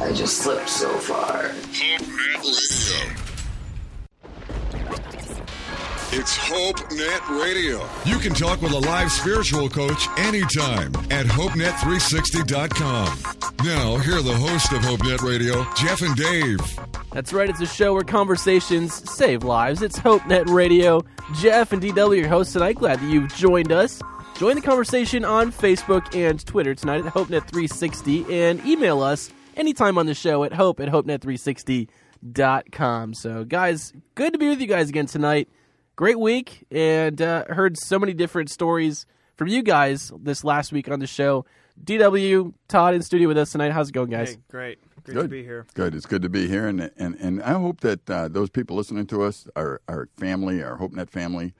I just slipped so far. It's HopeNet Radio. You can talk with a live spiritual coach anytime at HopeNet360.com. Now, here are the hosts of HopeNet Radio, Jeff and Dave. That's right, it's a show where conversations save lives. It's HopeNet Radio. Jeff and DW, your hosts tonight. Glad that you've joined us. Join the conversation on Facebook and Twitter tonight at HopeNet360 and email us anytime on the show at hope at HopeNet360.com. So, guys, good to be with you guys again tonight. Great week, and uh, heard so many different stories from you guys this last week on the show. DW, Todd in studio with us tonight. How's it going, guys? Hey, great. Good, Good to be here. Good. It's good to be here, and and, and I hope that uh, those people listening to us, our our family, our HopeNet family,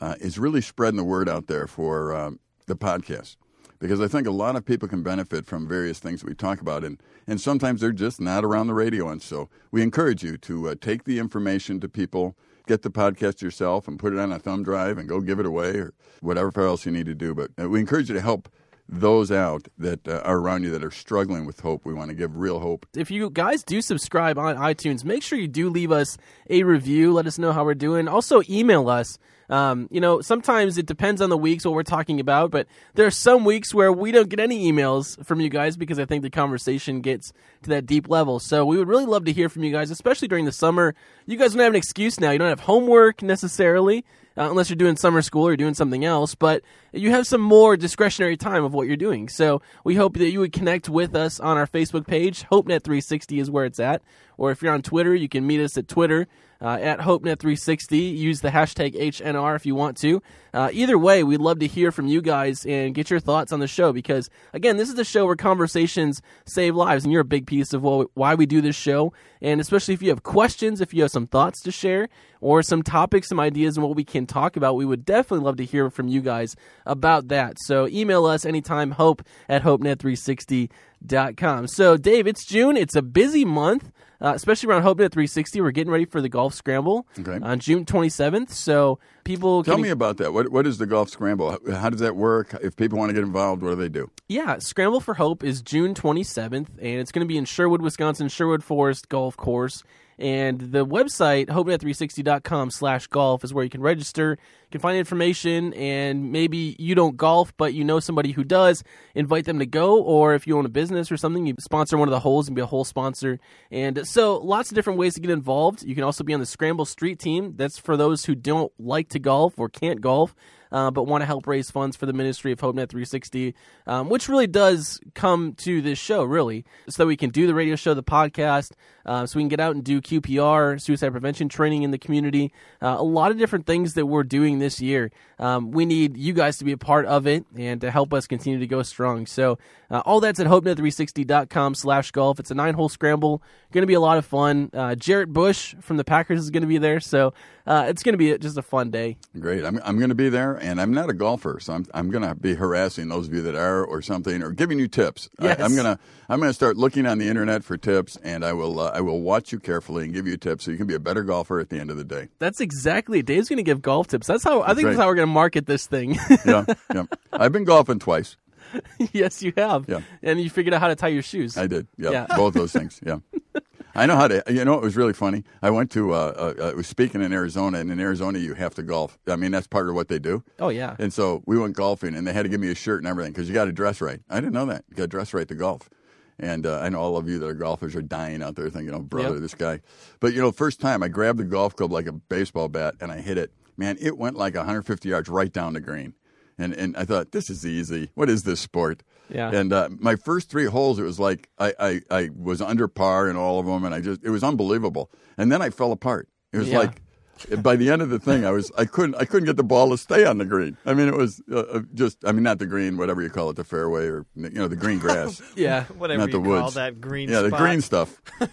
uh, is really spreading the word out there for um, the podcast, because I think a lot of people can benefit from various things that we talk about, and and sometimes they're just not around the radio, and so we encourage you to uh, take the information to people, get the podcast yourself, and put it on a thumb drive, and go give it away, or whatever else you need to do. But uh, we encourage you to help those out that uh, are around you that are struggling with hope. We want to give real hope. If you guys do subscribe on iTunes, make sure you do leave us a review. Let us know how we're doing. Also, email us. Um, you know, sometimes it depends on the weeks what we're talking about, but there are some weeks where we don't get any emails from you guys because I think the conversation gets to that deep level. So we would really love to hear from you guys, especially during the summer. You guys don't have an excuse now. You don't have homework necessarily uh, unless you're doing summer school or doing something else, but you have some more discretionary time of what you're doing. So we hope that you would connect with us on our Facebook page. HopeNet360 is where it's at. Or if you're on Twitter, you can meet us at Twitter uh, at HopeNet360. Use the hashtag HNR if you want to. Uh, either way, we'd love to hear from you guys and get your thoughts on the show because, again, this is the show where conversations save lives, and you're a big piece of why we do this show. And especially if you have questions, if you have some thoughts to share, or some topics, some ideas, and what we can talk about, we would definitely love to hear from you guys about that. So email us anytime, hope at hopenet360.com. So, Dave, it's June. It's a busy month. Uh, especially around HopeNet 360, we're getting ready for the golf scramble Okay. on June 27th. So people Tell me about that. What what is the golf scramble? How, how does that work? If people want to get involved, what do they do? Yeah, Scramble for Hope is June 27th, and it's going to be in Sherwood, Wisconsin, Sherwood Forest Golf Course. And the website, hopenet360.com slash golf, is where you can register. You can find information, and maybe you don't golf, but you know somebody who does. Invite them to go, or if you own a business or something, you sponsor one of the holes and be a hole sponsor. And so, lots of different ways to get involved. You can also be on the Scramble Street team. That's for those who don't like to golf or can't golf uh, but want to help raise funds for the Ministry of HopeNet 360, um, which really does come to this show, really, so that we can do the radio show, the podcast, uh, so we can get out and do QPR, suicide prevention training in the community. Uh, a lot of different things that we're doing this year. Um, we need you guys to be a part of it and to help us continue to go strong. So uh, all that's at HopeNet360.com slash golf. It's a nine-hole scramble. Going to be a lot of fun. Uh, Jarrett Bush from the Packers is going to be there, so uh, it's going to be just a fun day. Great. I'm I'm going to be there, and I'm not a golfer, so I'm I'm going to be harassing those of you that are, or something, or giving you tips. Yes. I, am gonna I'm gonna start looking on the internet for tips, and I will uh, I will watch you carefully and give you tips so you can be a better golfer at the end of the day. That's exactly. Dave's going to give golf tips. That's how I think right. that's how we're going to market this thing. Yeah, yeah. I've been golfing twice. yes, you have. Yeah. And you figured out how to tie your shoes. I did. Yeah, Yeah. both those things. Yeah. I know how to. You know, it was really funny. I went to. Uh, uh, I was speaking in Arizona, and in Arizona, you have to golf. I mean, that's part of what they do. Oh yeah. And so we went golfing, and they had to give me a shirt and everything because you got to dress right. I didn't know that. You got to dress right to golf. And uh, I know all of you that are golfers are dying out there thinking, "Oh, brother, Yep. this guy." But you know, first time I grabbed the golf club like a baseball bat and I hit it. Man, it went like 150 yards right down the green. And and I thought, this is easy. What is this sport? Yeah. And uh, my first three holes, it was like I, I, I was under par in all of them, and I just it was unbelievable. And then I fell apart. It was Yeah. like by the end of the thing, I was I couldn't I couldn't get the ball to stay on the green. I mean, it was uh, uh just I mean not the green, whatever you call it, the fairway or you know the green grass. yeah, whatever not you the call woods. that green. Yeah, the green stuff.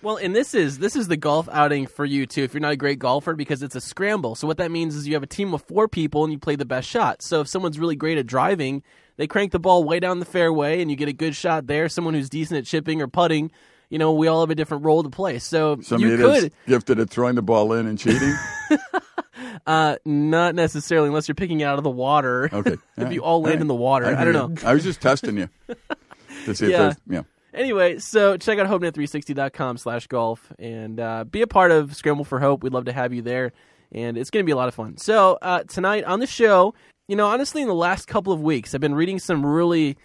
Well, and this is this is the golf outing for you too. If you're not a great golfer, because it's a scramble. So what that means is you have a team of four people and you play the best shot. So if someone's really great at driving, they crank the ball way down the fairway and you get a good shot there. Someone who's decent at chipping or putting, you know, we all have a different role to play. So Somebody you could, gifted at throwing the ball in and cheating. uh, not necessarily unless you're picking it out of the water. Okay, if you all land in the water, I, hear don't you. know. I was just testing you to see Yeah. if there's yeah. Anyway, so check out hopenet360.com slash golf and uh, be a part of Scramble for Hope. We'd love to have you there, and it's going to be a lot of fun. So uh, tonight on the show, you know, honestly, in the last couple of weeks, I've been reading some really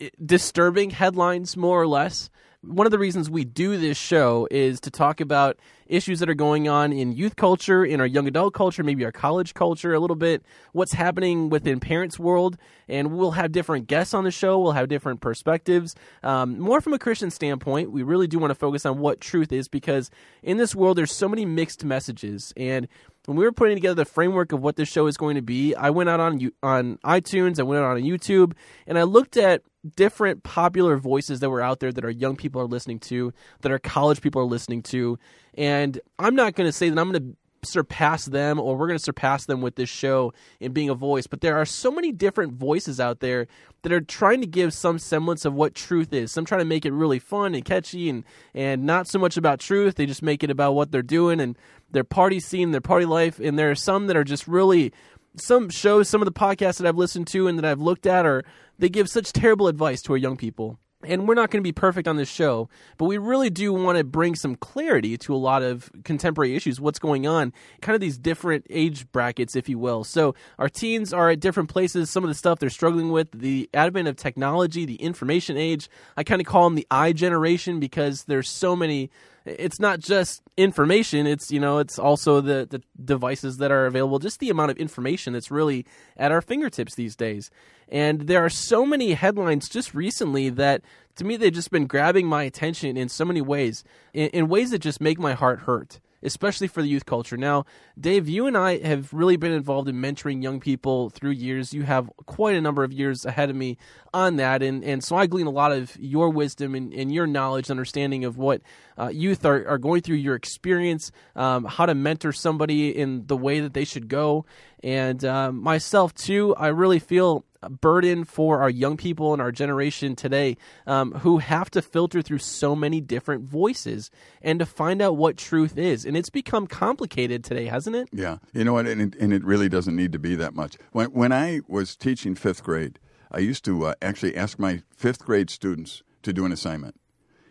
eh, disturbing headlines, more or less. One of the reasons we do this show is to talk about issues that are going on in youth culture, in our young adult culture, maybe our college culture, a little bit what's happening within parents' world. And we'll have different guests on the show. We'll have different perspectives, um, more from a Christian standpoint. We really do want to focus on what truth is because in this world, there's so many mixed messages. And when we were putting together the framework of what this show is going to be, I went out on on iTunes, I went out on YouTube, and I looked at different popular voices that were out there that our young people are listening to, that our college people are listening to, and I'm not going to say that I'm going to surpass them or we're going to surpass them with this show in being a voice but there are so many different voices out there that are trying to give some semblance of what truth is. Some trying to make it really fun and catchy and and not so much about truth. They just make it about what they're doing and their party scene their party life. And there are some that are just really some shows some of the podcasts that I've listened to and that I've looked at are they give such terrible advice to our young people and we're not going to be perfect on this show, but we really do want to bring some clarity to a lot of contemporary issues, what's going on, kind of these different age brackets, if you will. So our teens are at different places. Some of the stuff they're struggling with, the advent of technology, the information age. I kind of call them the I generation because there's so many. It's not just information. It's you know it's also the the devices that are available. Just the amount of information that's really at our fingertips these days. And there are so many headlines just recently that to me they've just been grabbing my attention in so many ways, in, in ways that just make my heart hurt especially for the youth culture. Now, Dave, you and I have really been involved in mentoring young people through years. You have quite a number of years ahead of me on that, and, and so I glean a lot of your wisdom and, and your knowledge, understanding of what uh, youth are, are going through, your experience, um, how to mentor somebody in the way that they should go. And um, myself, too, I really feel burden for our young people and our generation today um, who have to filter through so many different voices and to find out what truth is. And it's become complicated today, hasn't it? Yeah, you know what, and it, and it really doesn't need to be that much. When when I was teaching fifth grade, I used to uh, actually ask my fifth grade students to do an assignment,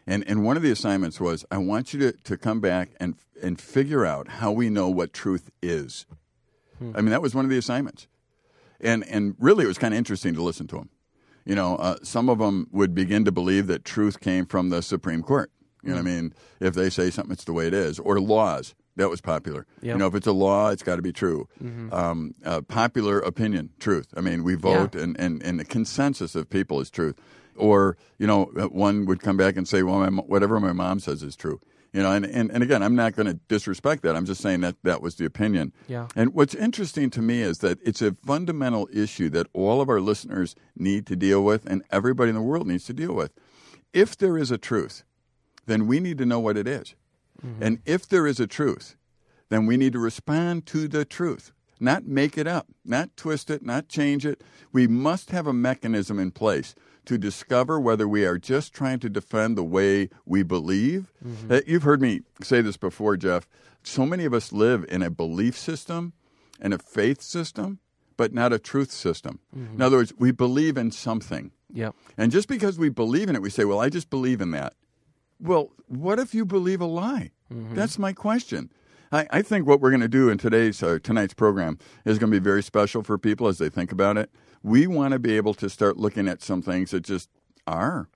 and and one of the assignments was I want you to, to come back and and figure out how we know what truth is. I mean, that was one of the assignments, and and really it was kind of interesting to listen to them. You know, uh, some of them would begin to believe that truth came from the Supreme Court. You know what I mean? If they say something, it's the way it is. Or laws. That was popular. Yep. You know, if it's a law, it's got to be true. Um, uh, popular opinion, truth. I mean, we vote, and, and, and the consensus of people is truth. Or, you know, uh, one would come back and say, well, my, whatever my mom says is true. You know, and, and, and again, I'm not going to disrespect that. I'm just saying that that was the opinion. Yeah. And what's interesting to me is that it's a fundamental issue that all of our listeners need to deal with and everybody in the world needs to deal with. If there is a truth, then we need to know what it is. Mm-hmm. And if there is a truth, then we need to respond to the truth, not make it up, not twist it, not change it. We must have a mechanism in place to discover whether we are just trying to defend the way we believe. Uh, You've heard me say this before, Jeff. So many of us live in a belief system and a faith system, but not a truth system. In other words, we believe in something. Yep. And just because we believe in it, we say, well, I just believe in that. Well, what if you believe a lie? That's my question. I, I think what we're going to do in today's uh, tonight's program is going to be very special for people as they think about it. We want to be able to start looking at some things that just are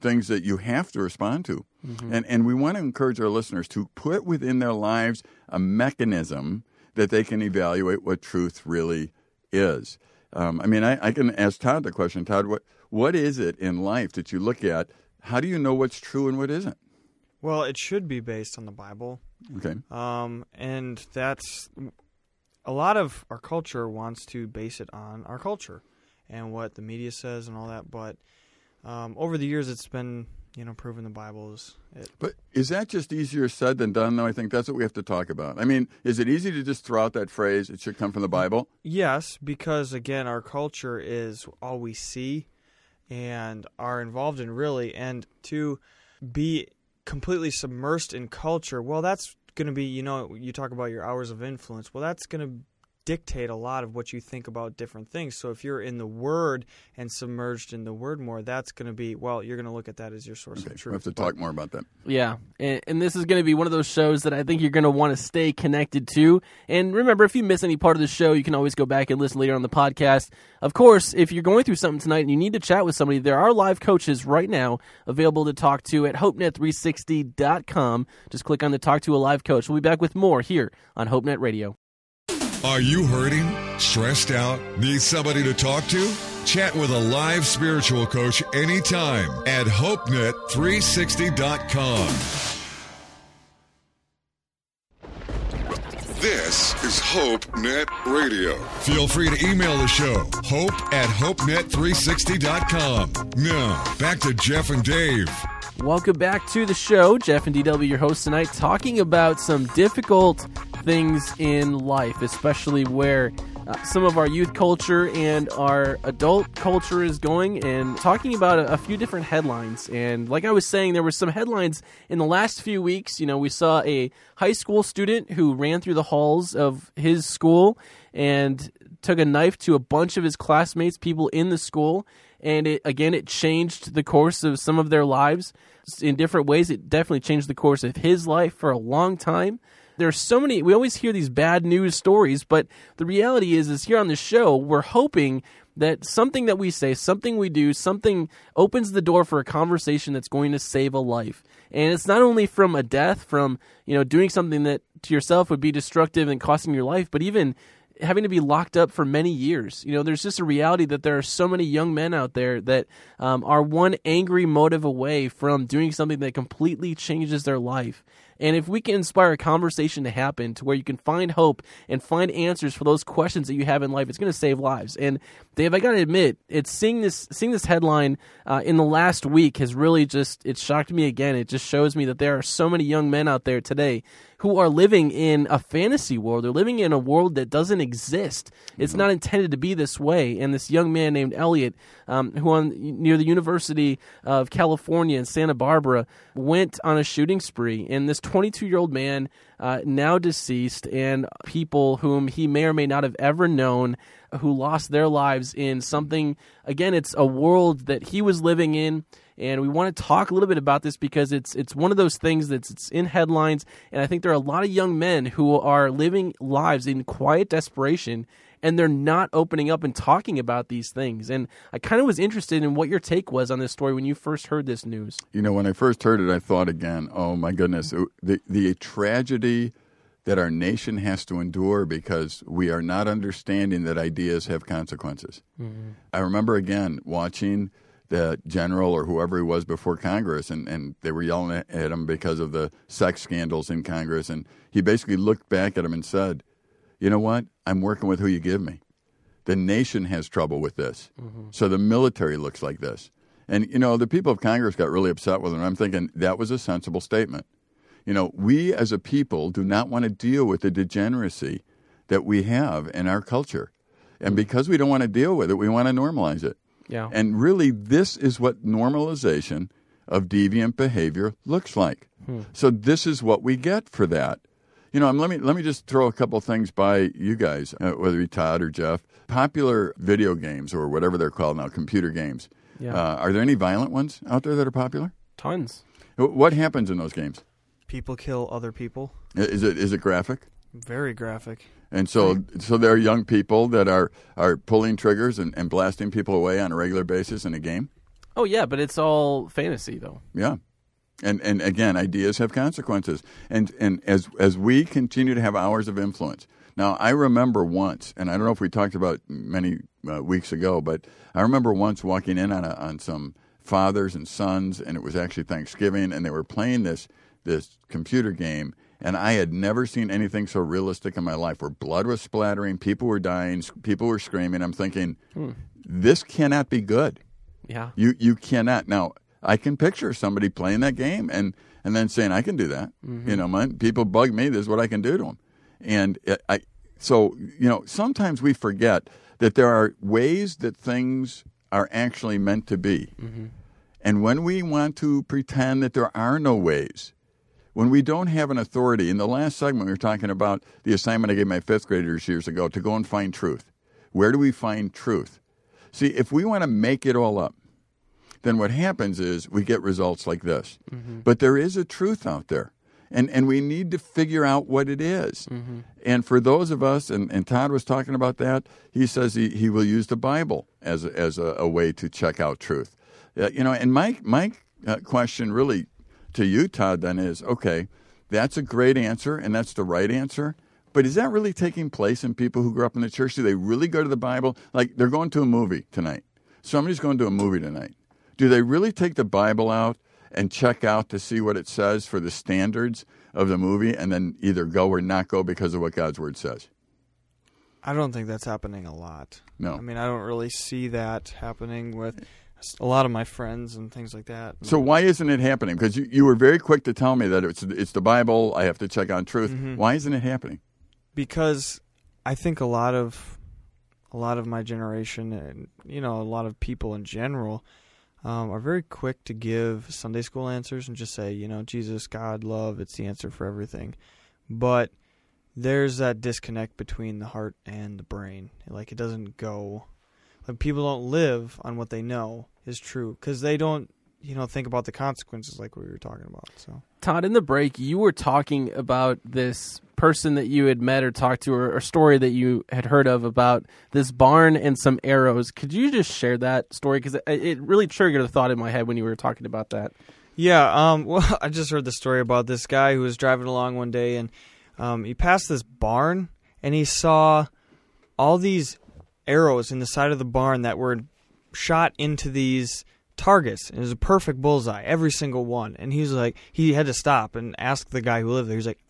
things that you have to respond to, and and we want to encourage our listeners to put within their lives a mechanism that they can evaluate what truth really is. Um, I mean, I, I can ask Todd the question, Todd, what what is it in life that you look at? How do you know what's true and what isn't? Well, it should be based on the Bible. Okay. Um, and that's a lot of our culture wants to base it on our culture and what the media says and all that. But um, over the years, it's been you know proven the Bible is. It, But is that just easier said than done, though? I think that's what we have to talk about. I mean, is it easy to just throw out that phrase, it should come from the Bible? yes, because again, our culture is all we see and are involved in really, and to be completely submersed in culture. Well, that's going to be you know you talk about your hours of influence. Well, that's going to dictate a lot of what you think about different things. So if you're in the Word and submerged in the Word more, that's going to be well. You're going to look at that as your source Okay, of truth. we have to talk more about that. Yeah, and, and this is going to be one of those shows that I think you're going to want to stay connected to. And remember, if you miss any part of the show, you can always go back and listen later on the podcast. Of course, if you're going through something tonight and you need to chat with somebody, there are live coaches right now available to talk to at HopeNet360.com. Just click on the Talk to a Live Coach. We'll be back with more here on HopeNet Radio. Are you hurting? Stressed out? Need somebody to talk to? Chat with a live spiritual coach anytime at HopeNet360.com. This is Hope Net Radio. Feel free to email the show, hope at HopeNet360.com. Now, back to Jeff and Dave. Welcome back to the show. Jeff and DW, your hosts tonight, talking about some difficult things in life, especially where uh, some of our youth culture and our adult culture is going, and talking about a, a few different headlines. And like I was saying, there were some headlines in the last few weeks. You know, we saw a high school student who ran through the halls of his school and took a knife to a bunch of his classmates, people in the school, and it again it changed the course of some of their lives in different ways. It definitely changed the course of his life for a long time. There's so many. We always hear these bad news stories, but the reality is, is here on the show, we're hoping that something that we say, something we do, something opens the door for a conversation that's going to save a life. And it's not only from a death, from you know doing something that to yourself would be destructive and costing your life, but even having to be locked up for many years. You know, there's just a reality that there are so many young men out there that um, are one angry motive away from doing something that completely changes their life. And if we can inspire a conversation to happen to where you can find hope and find answers for those questions that you have in life, it's going to save lives. And Dave, I got to admit, it's seeing this seeing this headline uh, in the last week has really just it shocked me again. It just shows me that there are so many young men out there today who are living in a fantasy world. They're living in a world that doesn't exist. It's not intended to be this way. And this young man named Elliot, um, who on near the University of California in Santa Barbara, went on a shooting spree. And this 22 year old man, uh, now deceased, and people whom he may or may not have ever known, who lost their lives in something. Again, it's a world that he was living in and we want to talk a little bit about this because it's it's one of those things that's it's in headlines and I think there are a lot of young men who are living lives in quiet desperation and they're not opening up and talking about these things and I kind of was interested in what your take was on this story when you first heard this news. You know, when I first heard it, I thought again, oh my goodness, the, the tragedy that our nation has to endure because we are not understanding that ideas have consequences. Mm-hmm. I remember again watching the general or whoever he was before Congress, and, and they were yelling at at him because of the sex scandals in Congress. And he basically looked back at him and said, You know what? I'm working with who you give me. The nation has trouble with this. Mm-hmm. So the military looks like this. And, you know, the people of Congress got really upset with him. I'm thinking that was a sensible statement. You know, we as a people do not want to deal with the degeneracy that we have in our culture. And mm. because we don't want to deal with it, we want to normalize it. Yeah. And really, this is what normalization of deviant behavior looks like. So this is what we get for that. You know, um, let me let me just throw a couple things by you guys, uh, whether it be Todd or Jeff. Popular video games or whatever they're called now, computer games. Yeah. Uh, are there any violent ones out there that are popular? Tons. What happens in those games? People kill other people. Is it is it graphic? Very graphic. And so, so there are young people that are, are pulling triggers and, and blasting people away on a regular basis in a game. Oh yeah, but it's all fantasy though. Yeah. And and again, ideas have consequences. And and as as we continue to have hours of influence. Now, I remember once, and I don't know if we talked about many uh, weeks ago, but I remember once walking in on a, on some fathers and sons, and it was actually Thanksgiving, and they were playing this this computer game, and I had never seen anything so realistic in my life where blood was splattering, people were dying, people were screaming. I'm thinking, hmm. this cannot be good. Yeah. You you cannot. Now I can picture somebody playing that game and and then saying I can do that. Mm-hmm. You know, my people bug me. This is what I can do to them. And it, I so you know sometimes we forget that there are ways that things are actually meant to be. Mm-hmm. And when we want to pretend that there are no ways, when we don't have an authority, in the last segment we were talking about the assignment I gave my fifth graders years ago to go and find truth. Where do we find truth? See, if we want to make it all up, then what happens is we get results like this. But there is a truth out there. And, and we need to figure out what it is. And for those of us, and, and Todd was talking about that, he says he, he will use the Bible as, a, as a, a way to check out truth. Uh, you know, and my, my uh, question really to you, Todd, then is okay, that's a great answer and that's the right answer. But is that really taking place in people who grew up in the church? Do they really go to the Bible? Like they're going to a movie tonight. Somebody's going to a movie tonight. Do they really take the Bible out and check out to see what it says for the standards of the movie and then either go or not go because of what God's word says? I don't think that's happening a lot. No. I mean, I don't really see that happening with a lot of my friends and things like that. So why isn't it happening? Because you, you were very quick to tell me that it's it's the Bible. I have to check on truth. Why isn't it happening? because I think a lot of a lot of my generation and you know a lot of people in general um, are very quick to give Sunday school answers and just say you know Jesus, God, love, it's the answer for everything, but there's that disconnect between the heart and the brain. Like it doesn't go. People don't live on what they know is true because they don't you know think about the consequences like we were talking about. So. Todd, in the break, you were talking about this person that you had met or talked to, or a story that you had heard of about this barn and some arrows. Could you just share that story? Because it, it really triggered a thought in my head when you were talking about that. Yeah, um, well, I just heard the story about this guy who was driving along one day and um, he passed this barn and he saw all these arrows in the side of the barn that were shot into these targets. It was a perfect bullseye, every single one. And he was like, he had to stop and ask the guy who lived there. He was like,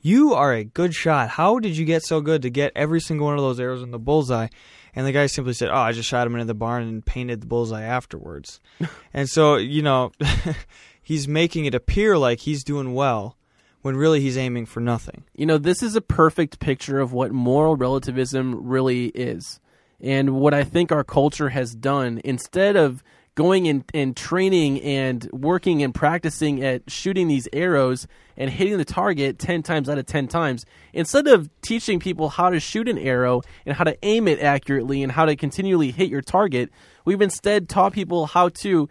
"You are a good shot. How did you get so good to get every single one of those arrows in the bullseye?" And the guy simply said, "Oh, I just shot him into the barn and painted the bullseye afterwards." and so, you know, he's making it appear like he's doing well when really he's aiming for nothing. You know, this is a perfect picture of what moral relativism really is. And what I think our culture has done, instead of going and, and training and working and practicing at shooting these arrows and hitting the target 10 times out of 10 times, instead of teaching people how to shoot an arrow and how to aim it accurately and how to continually hit your target, we've instead taught people how to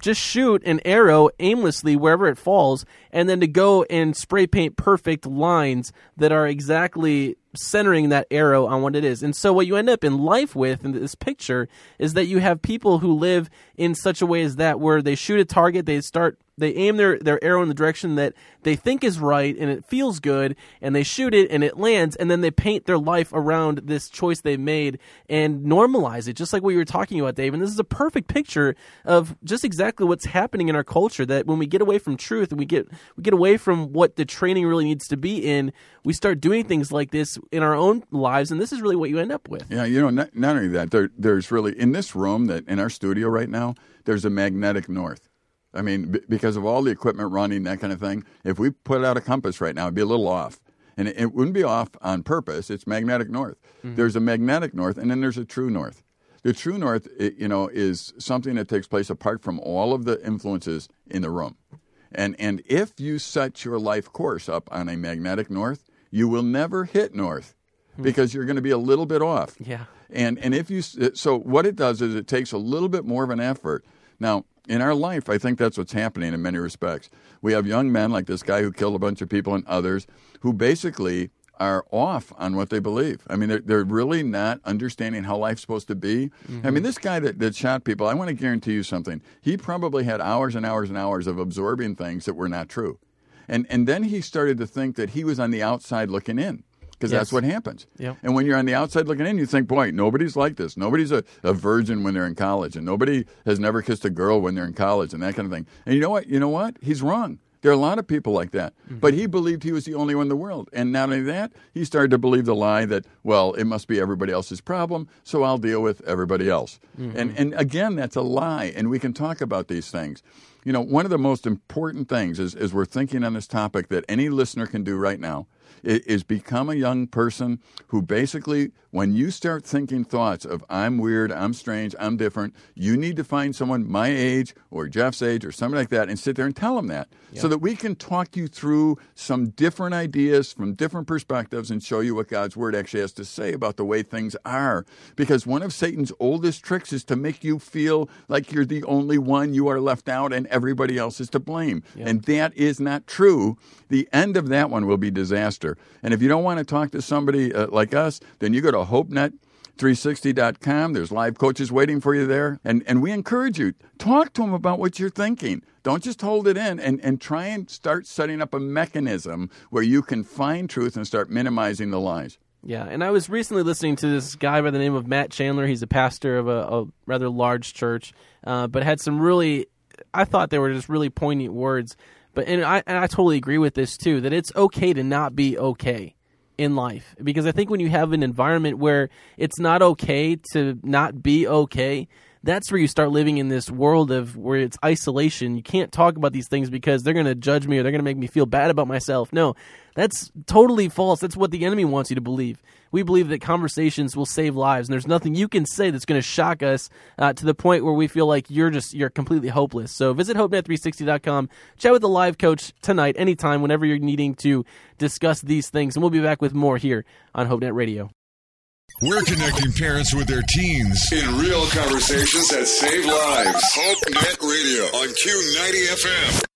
just shoot an arrow aimlessly wherever it falls and then to go and spray paint perfect lines that are exactly centering that arrow on what it is. And so what you end up in life with in this picture is that you have people who live in such a way as that where they shoot a target, they start they aim their, their arrow in the direction that they think is right and it feels good and they shoot it and it lands and then they paint their life around this choice they made and normalize it just like what you were talking about Dave and this is a perfect picture of just exactly what's happening in our culture that when we get away from truth and we get we get away from what the training really needs to be in we start doing things like this in our own lives and this is really what you end up with Yeah, you know, not, not only that, there, there's really in this room that in our studio right now, there's a magnetic north. I mean, b- because of all the equipment running, that kind of thing. If we put out a compass right now, it'd be a little off, and it, it wouldn't be off on purpose. It's magnetic north. Mm-hmm. There's a magnetic north, and then there's a true north. The true north, i you know, is something that takes place apart from all of the influences in the room. And and if you set your life course up on a magnetic north, you will never hit north hmm. because you're going to be a little bit off. Yeah. And and if you so what it does is it takes a little bit more of an effort. Now, in our life, I think that's what's happening in many respects. We have young men like this guy who killed a bunch of people and others who basically are off on what they believe. I mean, they're, they're really not understanding how life's supposed to be. I mean, mm-hmm. this guy that, that shot people, I want to guarantee you something. He probably had hours and hours and hours of absorbing things that were not true. And, and then he started to think that he was on the outside looking in because Yes. that's what happens. Yep. And when you're on the outside looking in, you think, boy, nobody's like this. Nobody's a, a virgin when they're in college, and nobody has never kissed a girl when they're in college, and that kind of thing. And you know what? You know what? He's wrong. There are a lot of people like that. Mm-hmm. But he believed he was the only one in the world. And not only that, he started to believe the lie that, well, it must be everybody else's problem, so I'll deal with everybody else. Mm-hmm. And, and again, that's a lie. And we can talk about these things. You know, one of the most important things is, as we're thinking on this topic that any listener can do right now is become a young person who basically, when you start thinking thoughts of I'm weird, I'm strange, I'm different, you need to find someone my age or Jeff's age or something like that and sit there and tell them that so that we can talk you through some different ideas from different perspectives and show you what God's Word actually has to say about the way things are. Because one of Satan's oldest tricks is to make you feel like you're the only one, you are left out, and everybody else is to blame. And that is not true. The end of that one will be disaster. And if you don't want to talk to somebody uh, like us, then you go to HopeNet. 360.com. There's live coaches waiting for you there. And, and we encourage you, talk to them about what you're thinking. Don't just hold it in and, and try and start setting up a mechanism where you can find truth and start minimizing the lies. Yeah, and I was recently listening to this guy by the name of Matt Chandler. He's a pastor of a, a rather large church, uh, but had some really, I thought they were just really poignant words. But and I and I totally agree with this too that it's okay to not be okay in life because I think when you have an environment where it's not okay to not be okay, that's where you start living in this world of where it's isolation. You can't talk about these things because they're going to judge me or they're going to make me feel bad about myself. No, that's totally false. That's what the enemy wants you to believe. We believe that conversations will save lives, and there's nothing you can say that's going to shock us uh, to the point where we feel like you're just you're completely hopeless. So visit hopenet360.com, chat with a live coach tonight, anytime, whenever you're needing to discuss these things, and we'll be back with more here on HopeNet Radio. We're connecting parents with their teens in real conversations that save lives. HopeNet Radio on Q90 FM.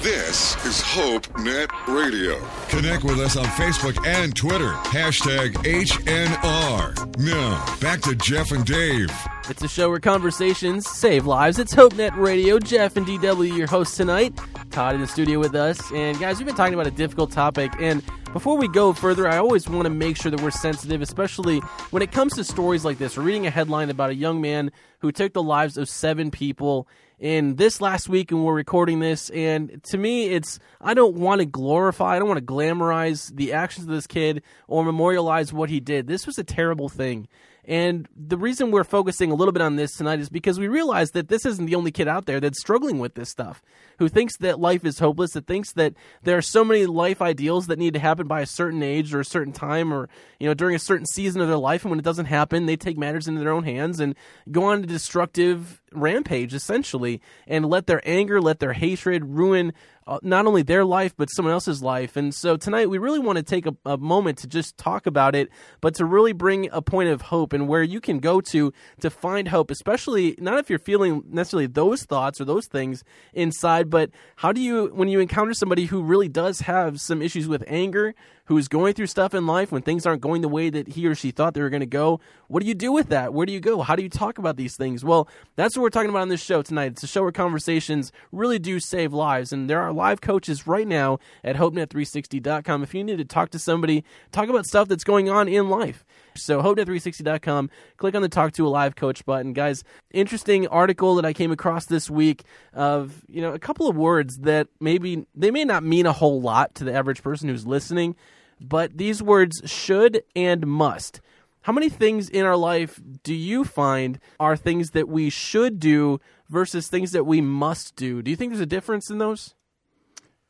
This is HopeNet Radio. Connect with us on Facebook and Twitter. Hashtag HNR. Now, back to Jeff and Dave. It's a show where conversations save lives. It's HopeNet Radio. Jeff and DW, your hosts tonight. Todd in the studio with us. And guys, we've been talking about a difficult topic. And before we go further, I always want to make sure that we're sensitive, especially when it comes to stories like this. We're reading a headline about a young man who took the lives of seven people in this last week and we're recording this. And to me it's i don't want to glorify i don't want to glamorize the actions of this kid or memorialize what he did. This was a terrible thing and the reason we're focusing a little bit on this tonight is because we realize that this isn't the only kid out there that's struggling with this stuff, who thinks that life is hopeless, that thinks that there are so many life ideals that need to happen by a certain age or a certain time or, you know, during a certain season of their life. And when it doesn't happen, they take matters into their own hands and go on a destructive rampage, essentially, and let their anger, let their hatred ruin Uh, not only their life but someone else's life. And so tonight we really want to take a, a, moment to just talk about it, but to really bring a point of hope and where you can go to to find hope, especially not if you're feeling necessarily those thoughts or those things inside, but how do you when you encounter somebody who really does have some issues with anger, who's going through stuff in life when things aren't going the way that he or she thought they were going to go. What do you do with that? Where do you go? How do you talk about these things? Well, that's what we're talking about on this show tonight. It's a show where conversations really do save lives. And there are live coaches right now at HopeNet360.com. If you need to talk to somebody, talk about stuff that's going on in life. So HopeNet360.com, click on the Talk to a Live Coach button. Guys, interesting article that I came across this week of, you know, a couple of words that maybe, they may not mean a whole lot to the average person who's listening, but these words should and must. How many things in our life do you find are things that we should do versus things that we must do? Do you think there's a difference in those?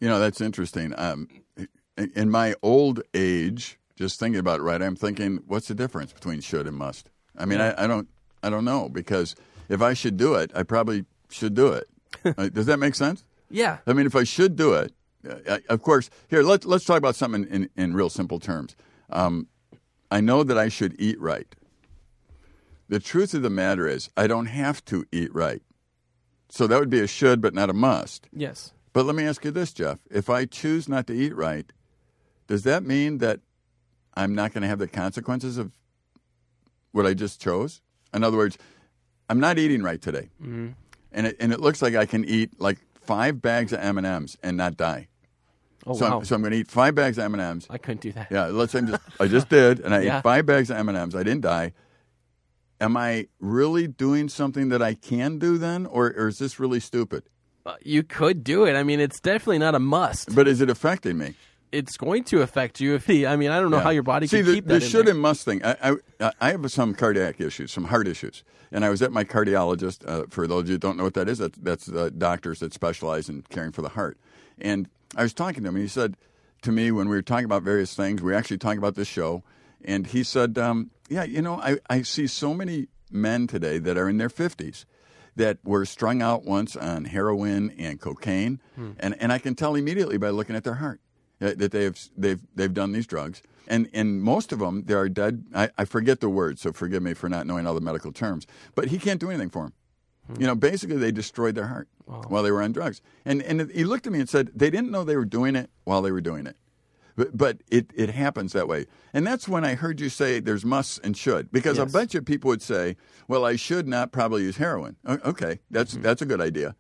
You know, that's interesting. Um, in my old age, just thinking about it, right, I'm thinking, what's the difference between should and must? I mean, I, I don't, I don't know because if I should do it, I probably should do it. Does that make sense? Yeah. I mean, if I should do it, uh, of course. Here, let's let's talk about something in, in real simple terms. Um, I know that I should eat right. The truth of the matter is, I don't have to eat right. So that would be a should, but not a must. Yes. But let me ask you this, Jeff. If I choose not to eat right, does that mean that I'm not going to have the consequences of what I just chose? In other words, I'm not eating right today, mm-hmm. and it, and it looks like I can eat like five bags of M and M's and not die. Oh so, wow! I'm, so I'm going to eat five bags of M and M's. I couldn't do that. Yeah, let's say I'm just, I just did, and I Yeah. ate five bags of M and M's. I didn't die. Am I really doing something that I can do then, or, or is this really stupid? Uh, You could do it. I mean, it's definitely not a must. But is it affecting me? It's going to affect you if he. I mean, I don't know Yeah. how your body See, can the, keep that. in should there. and must thing. I, I I have some cardiac issues, some heart issues, and I was at my cardiologist. Uh, for those of you who don't know what that is, that's, that's the doctors that specialize in caring for the heart. And I was talking to him, and he said to me when we were talking about various things, we were actually talking about this show, and he said, um, "Yeah, you know, I, I see so many men today that are in their fifties." That were strung out once on heroin and cocaine, and, and I can tell immediately by looking at their heart Uh, that that they've they've they've done these drugs, and and most of them they are dead. I, I forget the word, so forgive me for not knowing all the medical terms. But he can't do anything for them. Hmm. You know, basically they destroyed their heart while they were on drugs. And and he looked at me and said they didn't know they were doing it while they were doing it. But, but it, it happens that way. And that's when I heard you say there's musts and should. Because Yes. a bunch of people would say, well, I should not probably use heroin. Okay, that's, mm-hmm. that's a good idea.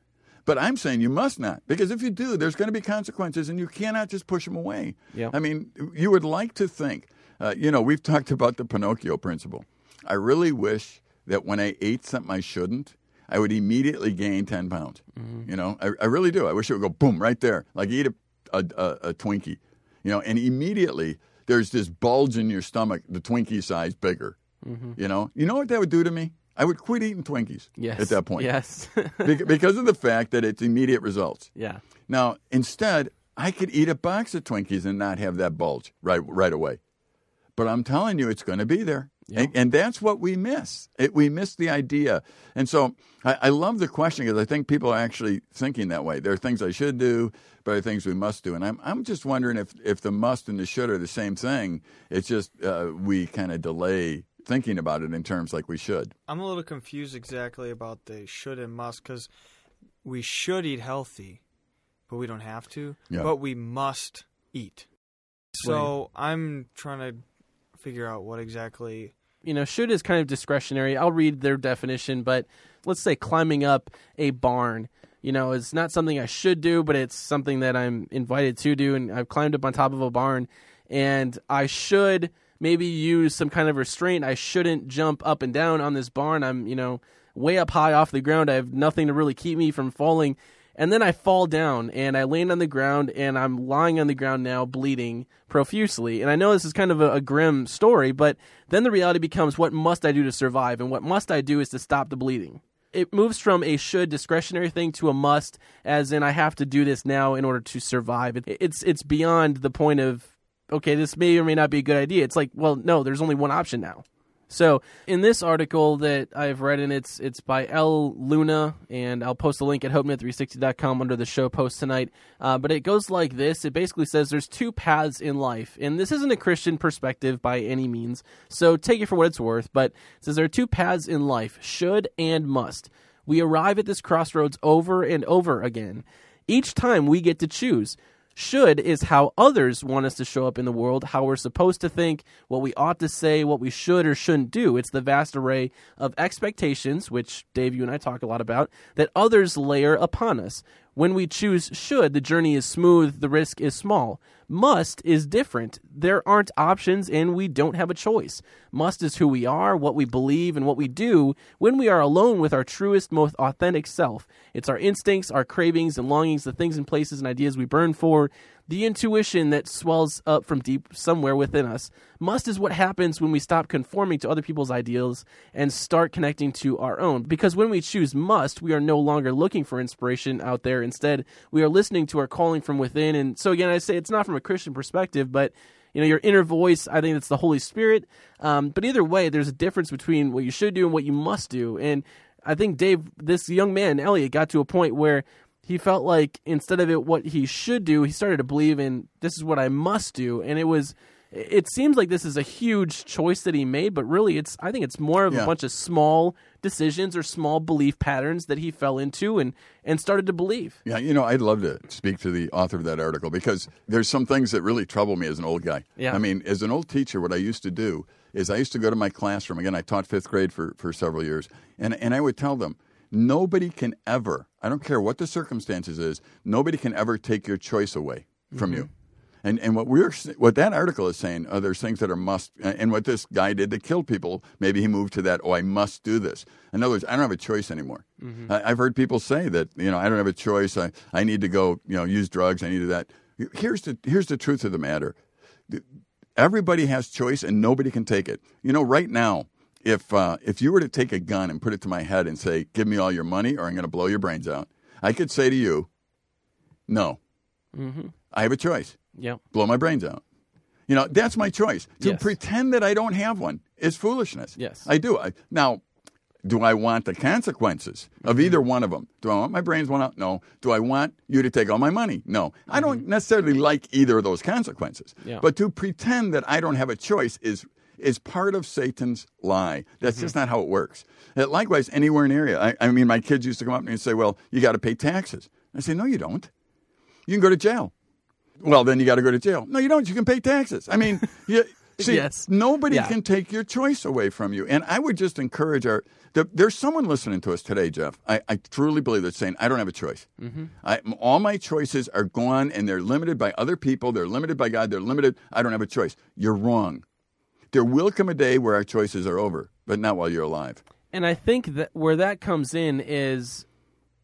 But I'm saying you must not. Because if you do, there's going to be consequences and you cannot just push them away. Yeah. I mean, you would like to think, uh, you know, we've talked about the Pinocchio principle. I really wish that when I ate something I shouldn't, I would immediately gain 10 pounds. You know, I, I really do. I wish it would go boom right there, like eat a, a, a, a Twinkie, you know, and immediately there's this bulge in your stomach, the Twinkie size bigger. You know, you know what that would do to me? I would quit eating Twinkies Yes. at that point. Yes. Because of the fact that it's immediate results. yeah. Now, instead, I could eat a box of Twinkies and not have that bulge right right away. But I'm telling you, it's going to be there. And, and that's what we miss. It, we miss the idea. And so I, I love the question because I think people are actually thinking that way. There are things I should do, but there are things we must do. And I'm, I'm just wondering if, if the must and the should are the same thing. It's just uh, we kind of delay thinking about it in terms like we should. I'm a little confused exactly about the should and must because we should eat healthy, but we don't have to. Yeah. But we must eat. So I'm trying to figure out what exactly. you know, should is kind of discretionary. I'll read their definition, but let's say climbing up a barn, you know, is not something I should do, but it's something that I'm invited to do. And I've climbed up on top of a barn, and I should maybe use some kind of restraint. I shouldn't jump up and down on this barn. I'm, you know, way up high off the ground. I have nothing to really keep me from falling. And then I fall down and I land on the ground and I'm lying on the ground now bleeding profusely. And I know this is kind of a, a grim story, but then the reality becomes what must I do to survive? And what must I do is to stop the bleeding. It moves from a should discretionary thing to a must, as in I have to do this now in order to survive. It, it's it's beyond the point of okay, this may or may not be a good idea. It's like, well, no, there's only one option now. So in this article that I've read, and it's it's by Elle Luna, and I'll post a link at hopenet360.com under the show post tonight. Uh, but it goes like this: It basically says there's two paths in life, and this isn't a Christian perspective by any means. So take it for what it's worth. But it says there are two paths in life: should and must. We arrive at this crossroads over and over again. Each time we get to choose. Should is how others want us to show up in the world, how we're supposed to think, what we ought to say, what we should or shouldn't do. It's the vast array of expectations, which Dave, you and I talk a lot about, that others layer upon us. When we choose should, the journey is smooth, the risk is small. Must is different. There aren't options and we don't have a choice. Must is who we are, what we believe, and what we do when we are alone with our truest, most authentic self. It's our instincts, our cravings and longings, the things and places and ideas we burn for, the intuition that swells up from deep somewhere within us. Must is what happens when we stop conforming to other people's ideals and start connecting to our own. Because when we choose must, we are no longer looking for inspiration out there. Instead, we are listening to our calling from within. And so, again, I say it's not from a Christian perspective, but you know your inner voice i think it's the holy spirit um, but either way there's a difference between what you should do and what you must do and i think dave this young man elliot got to a point where he felt like instead of it what he should do he started to believe in this is what i must do and it was it seems like this is a huge choice that he made but really it's i think it's more of Yeah. a bunch of small decisions or small belief patterns that he fell into and and started to believe Yeah, you know, I'd love to speak to the author of that article because there's some things that really trouble me as an old guy. Yeah. I mean, as an old teacher, what I used to do is I used to go to my classroom. Again, I taught fifth grade for, for several years, and, and I would tell them, nobody can ever, I don't care what the circumstances is, nobody can ever take your choice away from you. Mm-hmm. And and what we're what that article is saying, are there's things that are must. Uh, and what this guy did to kill people, maybe he moved to that. Oh, I must do this. In other words, I don't have a choice anymore. Mm-hmm. I, I've heard people say that you know I don't have a choice. I I need to go you know use drugs. I need to do that. Here's the here's the truth of the matter. Everybody has choice, and nobody can take it. You know, right now, if uh, if you were to take a gun and put it to my head and say, "Give me all your money, or I'm going to blow your brains out," I could say to you, "No." Mm-hmm. I have a choice. Yep. Blow my brains out. You know, that's my choice. To Yes. pretend that I don't have one is foolishness. Yes. I do. I, now, do I want the consequences of Mm-hmm. either one of them? Do I want my brains blown out? No. Do I want you to take all my money? No. I don't Mm-hmm. necessarily like either of those consequences. Yeah. But to pretend that I don't have a choice is is part of Satan's lie. That's Mm-hmm. just not how it works. Uh, likewise, anywhere in the area. I, I mean, my kids used to come up to me and say, "Well, you got to pay taxes." I say, "No, you don't. You can go to jail." Well, then you got to go to jail. No, you don't. You can pay taxes. I mean, you, see, Yes. nobody Yeah. can take your choice away from you. And I would just encourage our. The, there's someone listening to us today, Jeff. I, I truly believe they're saying, I don't have a choice. Mm-hmm. I, all my choices are gone and they're limited by other people. They're limited by God. They're limited. I don't have a choice. You're wrong. There will come a day where our choices are over, but not while you're alive. And I think that where that comes in is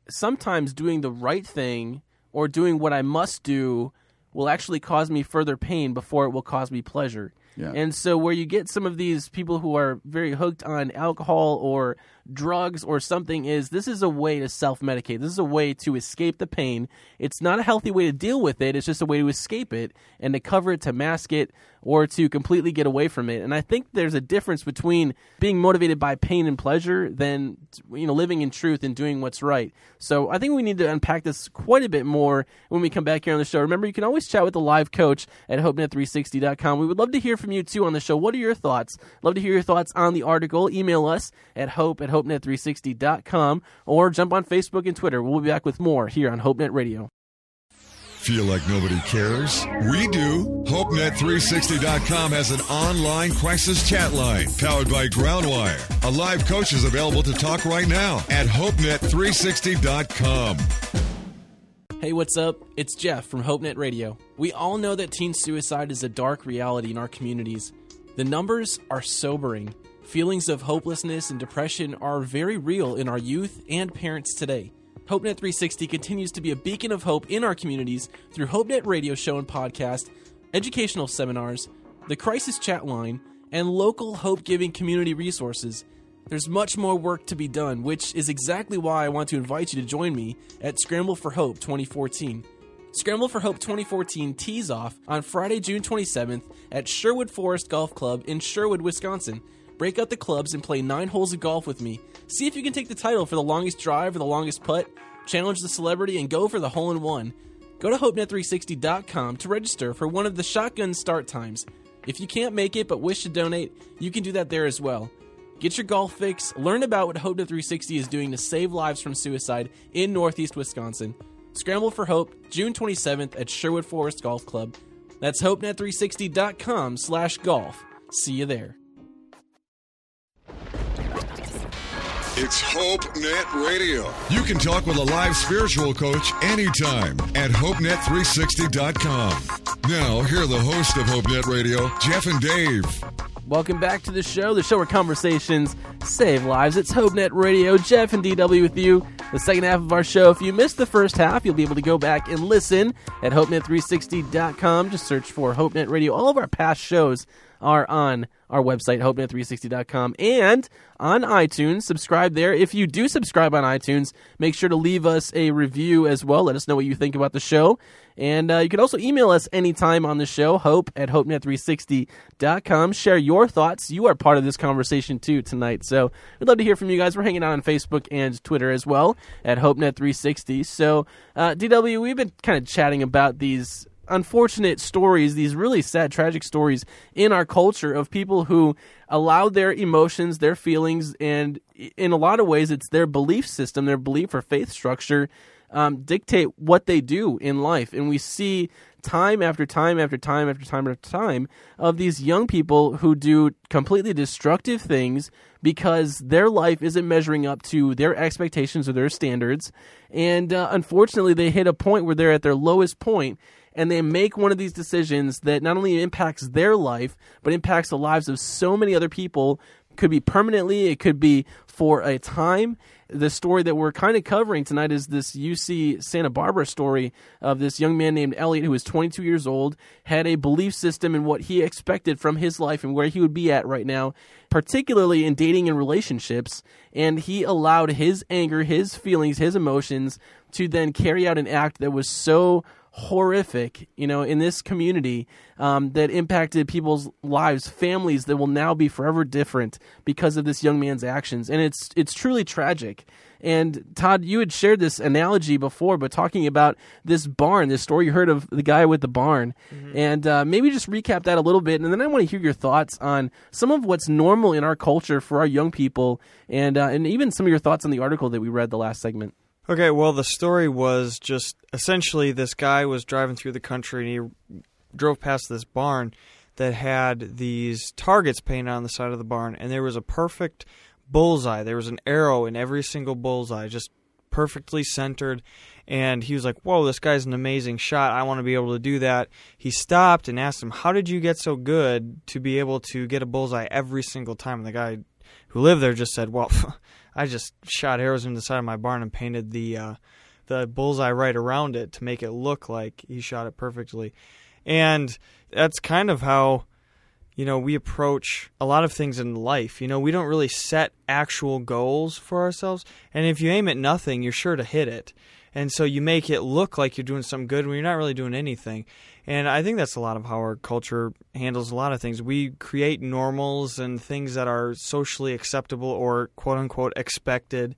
sometimes doing the right thing or doing what I must do will actually cause me further pain before it will cause me pleasure. Yeah. And so where you get some of these people who are very hooked on alcohol or drugs or something is this is a way to self-medicate. This is a way to escape the pain. It's not a healthy way to deal with it. It's just a way to escape it and to cover it, to mask it, or to completely get away from it. And I think there's a difference between being motivated by pain and pleasure than you know living in truth and doing what's right. So I think we need to unpack this quite a bit more when we come back here on the show. Remember, you can always chat with the live coach at HopeNet360.com. We would love to hear from you too on the show. What are your thoughts? Love to hear your thoughts on the article. Email us at hope at HopeNet360.com or jump on Facebook and Twitter. We'll be back with more here on HopeNet Radio. Feel like nobody cares? We do. HopeNet360.com has an online crisis chat line powered by Groundwire. A live coach is available to talk right now at HopeNet360.com. Hey, what's up? It's Jeff from HopeNet Radio. We all know that teen suicide is a dark reality in our communities. The numbers are sobering. Feelings of hopelessness and depression are very real in our youth and parents today. HopeNet 360 continues to be a beacon of hope in our communities through HopeNet Radio show and podcast, educational seminars, the crisis chat line, and local hope giving community resources. There's much more work to be done, which is exactly why I want to invite you to join me at Scramble for Hope 2014. Scramble for Hope 2014 tees off on Friday, June 27th at Sherwood Forest Golf Club in Sherwood, Wisconsin. Break out the clubs and play nine holes of golf with me. See if you can take the title for the longest drive or the longest putt, challenge the celebrity, and go for the hole in one. Go to HopeNet360.com to register for one of the shotgun start times. If you can't make it but wish to donate, you can do that there as well. Get your golf fix, learn about what HopeNet360 is doing to save lives from suicide in Northeast Wisconsin. Scramble for Hope, June 27th at Sherwood Forest Golf Club. That's HopeNet360.com slash golf. See you there. It's HopeNet Radio. You can talk with a live spiritual coach anytime at HopeNet360.com. Now, here are the hosts of HopeNet Radio, Jeff and Dave. Welcome back to the show, the show where conversations save lives. It's HopeNet Radio, Jeff and DW with you. The second half of our show. If you missed the first half, you'll be able to go back and listen at HopeNet360.com. Just search for HopeNet Radio. All of our past shows are on our website, HopeNet360.com, and on iTunes. Subscribe there. If you do subscribe on iTunes, make sure to leave us a review as well. Let us know what you think about the show. And uh, you can also email us anytime on the show, hope at hopenet360.com. Share your thoughts. You are part of this conversation too tonight. So we'd love to hear from you guys. We're hanging out on Facebook and Twitter as well at hopenet360. So, uh, DW, we've been kind of chatting about these unfortunate stories, these really sad, tragic stories in our culture of people who allow their emotions, their feelings, and in a lot of ways, it's their belief system, their belief or faith structure um, dictate what they do in life. And we see time after time after time after time after time of these young people who do completely destructive things because their life isn't measuring up to their expectations or their standards. And uh, unfortunately, they hit a point where they're at their lowest point and they make one of these decisions that not only impacts their life, but impacts the lives of so many other people. Could be permanently, it could be for a time. The story that we're kind of covering tonight is this UC Santa Barbara story of this young man named Elliot who was 22 years old, had a belief system in what he expected from his life and where he would be at right now, particularly in dating and relationships. And he allowed his anger, his feelings, his emotions to then carry out an act that was so horrific, you know, in this community um, that impacted people's lives, families that will now be forever different because of this young man's actions, and it's it's truly tragic. And Todd, you had shared this analogy before, but talking about this barn, this story you heard of the guy with the barn, mm-hmm. and uh, maybe just recap that a little bit, and then I want to hear your thoughts on some of what's normal in our culture for our young people, and uh, and even some of your thoughts on the article that we read the last segment. Okay, well, the story was just essentially this guy was driving through the country and he drove past this barn that had these targets painted on the side of the barn, and there was a perfect bullseye. There was an arrow in every single bullseye, just perfectly centered. And he was like, Whoa, this guy's an amazing shot. I want to be able to do that. He stopped and asked him, How did you get so good to be able to get a bullseye every single time? And the guy who lived there just said, Well, I just shot arrows in the side of my barn and painted the uh, the bullseye right around it to make it look like he shot it perfectly. And that's kind of how you know we approach a lot of things in life. You know, we don't really set actual goals for ourselves, and if you aim at nothing, you're sure to hit it. And so you make it look like you're doing something good when you're not really doing anything. And I think that's a lot of how our culture handles a lot of things. We create normals and things that are socially acceptable or quote unquote expected.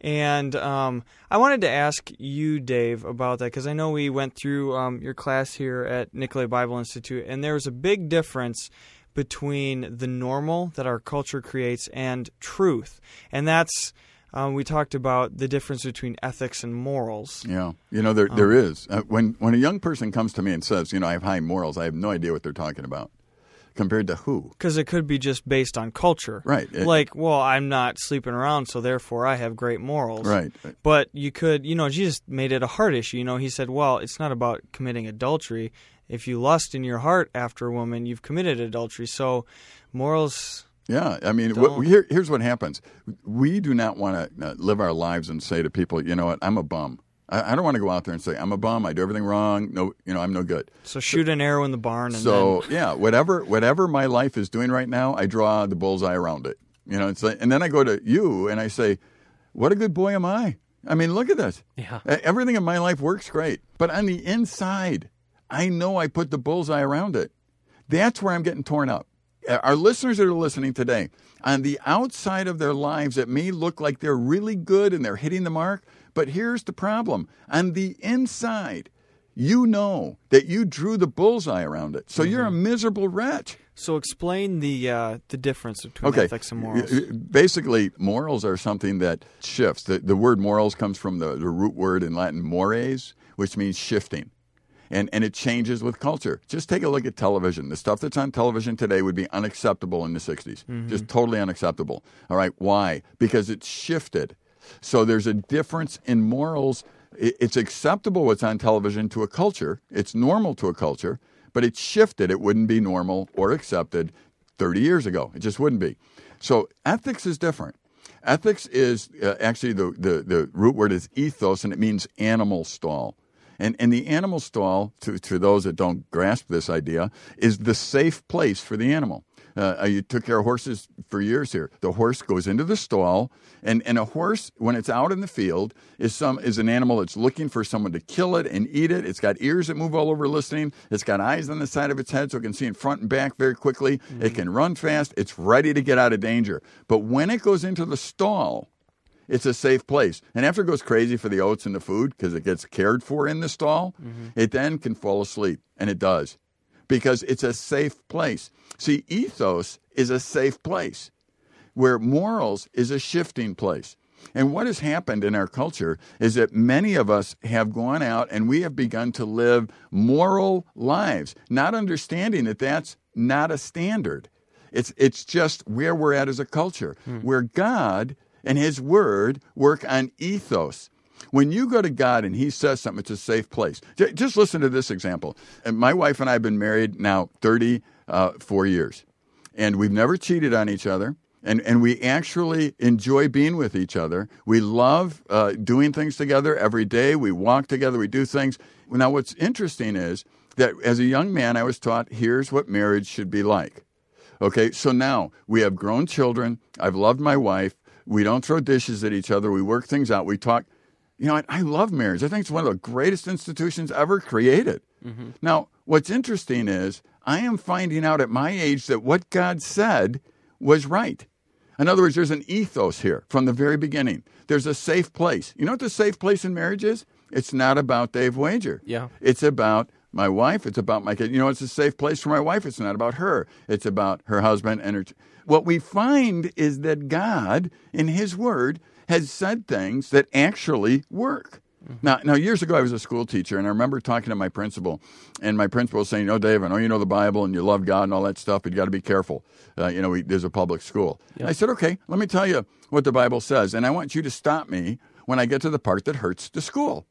And um, I wanted to ask you, Dave, about that because I know we went through um, your class here at Nicolet Bible Institute, and there was a big difference between the normal that our culture creates and truth. And that's um, we talked about the difference between ethics and morals. Yeah, you know there um, there is. Uh, when when a young person comes to me and says, you know, I have high morals, I have no idea what they're talking about. Compared to who? Because it could be just based on culture, right? It, like, well, I'm not sleeping around, so therefore I have great morals, right? But you could, you know, Jesus made it a heart issue. You know, he said, well, it's not about committing adultery. If you lust in your heart after a woman, you've committed adultery. So morals yeah, I mean, what, here, here's what happens: we do not want to uh, live our lives and say to people, you know what, I'm a bum. I, I don't want to go out there and say I'm a bum. I do everything wrong. No, you know, I'm no good. So shoot an arrow in the barn. so then... yeah, whatever whatever my life is doing right now, I draw the bullseye around it. You know, it's like, and then I go to you and I say, what a good boy am I? I mean, look at this. Yeah. Everything in my life works great, but on the inside, I know I put the bullseye around it. That's where I'm getting torn up our listeners that are listening today, on the outside of their lives, it may look like they're really good and they're hitting the mark, but here's the problem. On the inside, you know that you drew the bullseye around it. So mm-hmm. you're a mm-hmm. miserable wretch. So explain the uh, the difference between okay. ethics and morals. Basically, morals are something that shifts. The, the word morals comes from the, the root word in Latin mores, which means shifting and, and it changes with culture. Just take a look at television. The stuff that's on television today would be unacceptable in the 60s. Mm-hmm. Just totally unacceptable. All right, why? Because it's shifted. So there's a difference in morals. It's acceptable what's on television to a culture, it's normal to a culture, but it's shifted. It wouldn't be normal or accepted 30 years ago. It just wouldn't be. So ethics is different. Ethics is uh, actually the, the, the root word is ethos, and it means animal stall. And, and the animal stall, to, to those that don't grasp this idea, is the safe place for the animal. Uh, you took care of horses for years here. The horse goes into the stall, and, and a horse, when it's out in the field, is some is an animal that's looking for someone to kill it and eat it. It's got ears that move all over listening. It's got eyes on the side of its head, so it can see in front and back very quickly. Mm-hmm. It can run fast. It's ready to get out of danger. But when it goes into the stall, it's a safe place. And after it goes crazy for the oats and the food because it gets cared for in the stall, mm-hmm. it then can fall asleep. And it does because it's a safe place. See, ethos is a safe place where morals is a shifting place. And what has happened in our culture is that many of us have gone out and we have begun to live moral lives, not understanding that that's not a standard. It's, it's just where we're at as a culture, where God and His Word work on ethos. When you go to God and He says something, it's a safe place. Just listen to this example. My wife and I have been married now 34 years, and we've never cheated on each other. And, and we actually enjoy being with each other. We love uh, doing things together every day. We walk together. We do things. Now, what's interesting is that as a young man, I was taught here's what marriage should be like. Okay, so now we have grown children. I've loved my wife. We don't throw dishes at each other. We work things out. We talk. You know, I, I love marriage. I think it's one of the greatest institutions ever created. Mm-hmm. Now, what's interesting is I am finding out at my age that what God said was right. In other words, there's an ethos here from the very beginning. There's a safe place. You know what the safe place in marriage is? It's not about Dave Wager. Yeah. It's about my wife. It's about my kid. You know, it's a safe place for my wife. It's not about her. It's about her husband and her. What we find is that God, in His Word, has said things that actually work. Now, now, years ago, I was a school teacher, and I remember talking to my principal, and my principal was saying, "No, Dave, I know you know the Bible and you love God and all that stuff, but you got to be careful. Uh, you know, we, there's a public school." I said, "Okay, let me tell you what the Bible says, and I want you to stop me when I get to the part that hurts the school."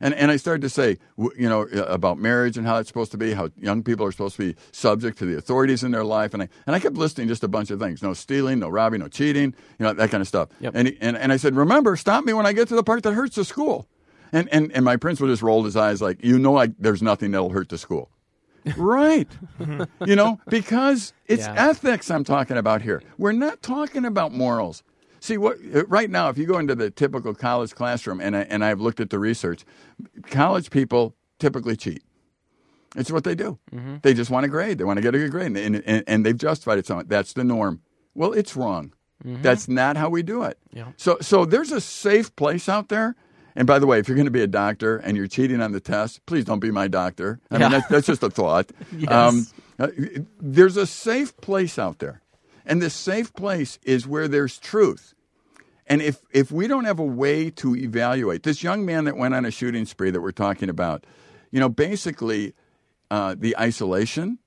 And, and I started to say, you know, uh, about marriage and how it's supposed to be, how young people are supposed to be subject to the authorities in their life. And I, and I kept listing just a bunch of things no stealing, no robbing, no cheating, you know, that kind of stuff. Yep. And, and, and I said, remember, stop me when I get to the part that hurts the school. And, and, and my principal just rolled his eyes like, you know, I, there's nothing that'll hurt the school. right. you know, because it's Yeah. ethics I'm talking about here. We're not talking about morals. See what uh, right now, if you go into the typical college classroom, and I, and I've looked at the research, college people typically cheat. It's what they do. Mm-hmm. They just want a grade. They want to get a good grade, and, and, and they've justified it. So that's the norm. Well, it's wrong. Mm-hmm. That's not how we do it. Yeah. So so there's a safe place out there. And by the way, if you're going to be a doctor and you're cheating on the test, please don't be my doctor. I Yeah. mean, that's, that's just a thought. Um, uh, yes. uh, there's a safe place out there. And the safe place is where there's truth. And if, if we don't have a way to evaluate this young man that went on a shooting spree that we're talking about, you know, basically uh, the isolation,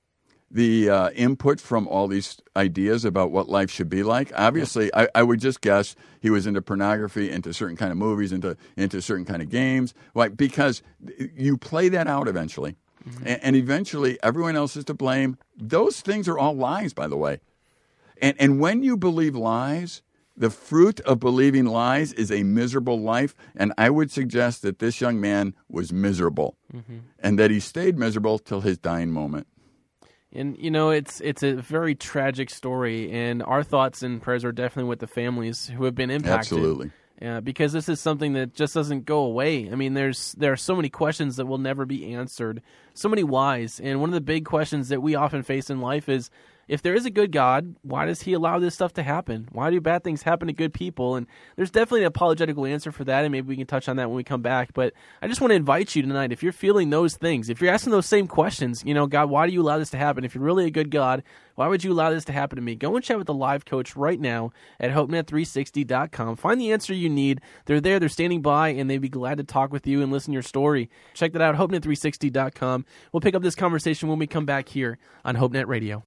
the uh, input from all these ideas about what life should be like. Obviously, I, I would just guess he was into pornography, into certain kind of movies, into into certain kind of games. Why? Because you play that out eventually, and, and eventually everyone else is to blame. Those things are all lies, by the way. And and when you believe lies, the fruit of believing lies is a miserable life. And I would suggest that this young man was miserable, mm-hmm. and that he stayed miserable till his dying moment. And you know, it's it's a very tragic story, and our thoughts and prayers are definitely with the families who have been impacted. Absolutely. Yeah, because this is something that just doesn't go away. I mean, there's there are so many questions that will never be answered, so many whys, and one of the big questions that we often face in life is if there is a good God, why does He allow this stuff to happen? Why do bad things happen to good people? And there's definitely an apologetical answer for that, and maybe we can touch on that when we come back. But I just want to invite you tonight, if you're feeling those things, if you're asking those same questions, you know, God, why do you allow this to happen? If you're really a good God, why would you allow this to happen to me? Go and chat with the live coach right now at HopeNet360.com. Find the answer you need. They're there, they're standing by, and they'd be glad to talk with you and listen to your story. Check that out, HopeNet360.com. We'll pick up this conversation when we come back here on HopeNet Radio.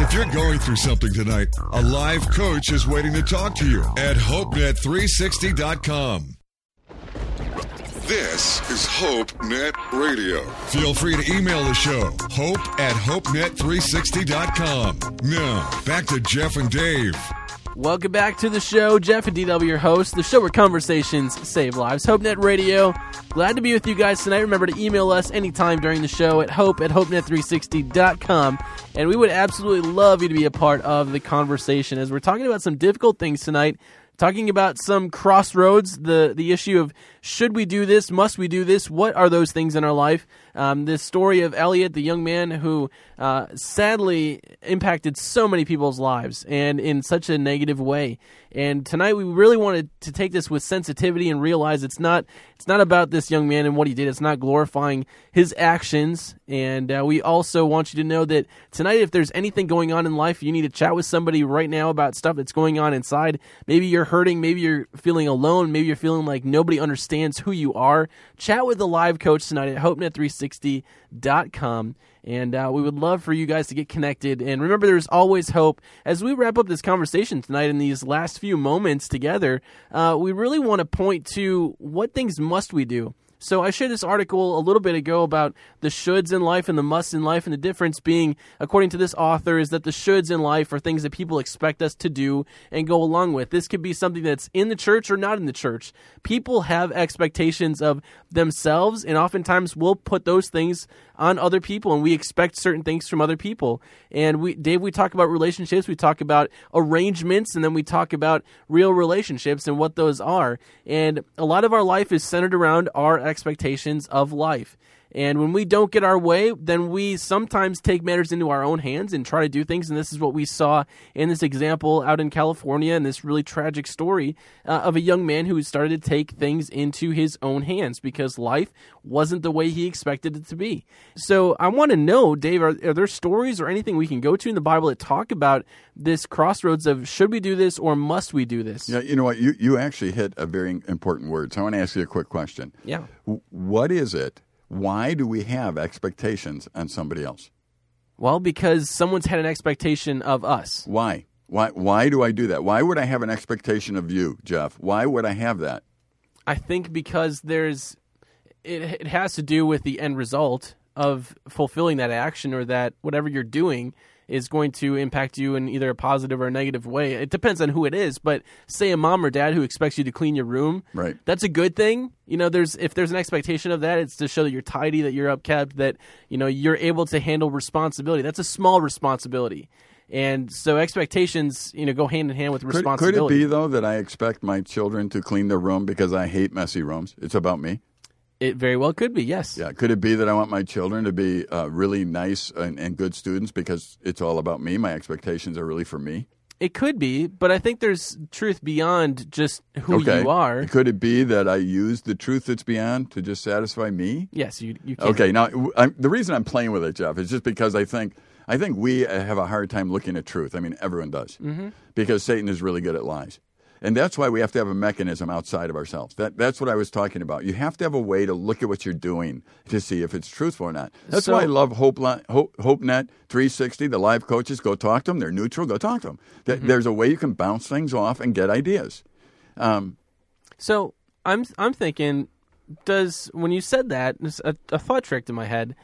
If you're going through something tonight, a live coach is waiting to talk to you at HopeNet360.com. This is HopeNet Radio. Feel free to email the show, hope at HopeNet360.com. Now, back to Jeff and Dave. Welcome back to the show. Jeff and DW, your host. The show where conversations save lives. HopeNet Radio. Glad to be with you guys tonight. Remember to email us anytime during the show at hope at hopenet360.com. And we would absolutely love you to be a part of the conversation as we're talking about some difficult things tonight. Talking about some crossroads, the, the issue of should we do this? Must we do this? What are those things in our life? Um, this story of Elliot, the young man who uh, sadly impacted so many people's lives and in such a negative way. And tonight we really wanted to take this with sensitivity and realize it's not it's not about this young man and what he did. It's not glorifying his actions. And uh, we also want you to know that tonight, if there's anything going on in life, you need to chat with somebody right now about stuff that's going on inside. Maybe you're hurting. Maybe you're feeling alone. Maybe you're feeling like nobody understands who you are. Chat with the live coach tonight at HopeNet360.com. And uh, we would love for you guys to get connected. And remember, there's always hope. As we wrap up this conversation tonight in these last few moments together, uh, we really want to point to what things must we do. So I shared this article a little bit ago about the shoulds in life and the musts in life, and the difference being, according to this author, is that the shoulds in life are things that people expect us to do and go along with. This could be something that's in the church or not in the church. People have expectations of themselves, and oftentimes we'll put those things on other people, and we expect certain things from other people. And we, Dave, we talk about relationships, we talk about arrangements, and then we talk about real relationships and what those are. And a lot of our life is centered around our expectations of life. And when we don't get our way, then we sometimes take matters into our own hands and try to do things. And this is what we saw in this example out in California and this really tragic story uh, of a young man who started to take things into his own hands because life wasn't the way he expected it to be. So I want to know, Dave, are, are there stories or anything we can go to in the Bible that talk about this crossroads of should we do this or must we do this? Yeah, you know what? You, you actually hit a very important word. So I want to ask you a quick question. Yeah. What is it? Why do we have expectations on somebody else? Well, because someone's had an expectation of us. Why? Why? Why do I do that? Why would I have an expectation of you, Jeff? Why would I have that? I think because there's it, it has to do with the end result of fulfilling that action or that whatever you're doing is going to impact you in either a positive or a negative way. It depends on who it is, but say a mom or dad who expects you to clean your room, Right. That's a good thing. You know, there's if there's an expectation of that, it's to show that you're tidy, that you're upkept, that you know you're able to handle responsibility. That's a small responsibility. And so expectations, you know, go hand in hand with Could, could responsibility. it be though that I expect my children to clean their room because I hate messy rooms? It's about me. It very well could be, yes. Yeah. Could it be that I want my children to be uh, really nice and, and good students because it's all about me? My expectations are really for me. It could be, but I think there's truth beyond just who okay. you are. Could it be that I use the truth that's beyond to just satisfy me? Yes, you. you can. Okay. Now, I'm, the reason I'm playing with it, Jeff, is just because I think I think we have a hard time looking at truth. I mean, everyone does, mm-hmm. because Satan is really good at lies, and that's why we have to have a mechanism outside of ourselves. That that's what I was talking about. You have to have a way to look at what you're doing to see if it's truthful or not. That's So- why I love Hope, Hope HopeNet 360. The live coaches, go talk to them. They're neutral. Go talk to them. Th- There's a way you can bounce things off and get ideas. Um, So I'm I'm thinking, does when you said that, a, a thought tricked in my head.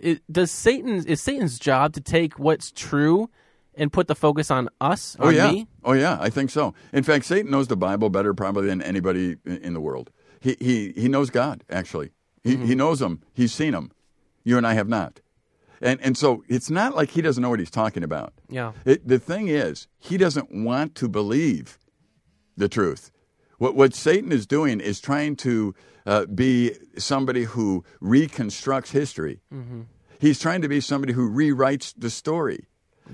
It, does Satan is Satan's job to take what's true and put the focus on us, Oh on yeah, me? oh yeah, I think so. In fact, Satan knows the Bible better probably than anybody in the world. He he he knows God actually. He Mm-hmm. he knows him. He's seen him. You and I have not. And and so it's not like he doesn't know what he's talking about. Yeah. It, the thing is, he doesn't want to believe the truth. What what Satan is doing is trying to uh, be somebody who reconstructs history. He's trying to be somebody who rewrites the story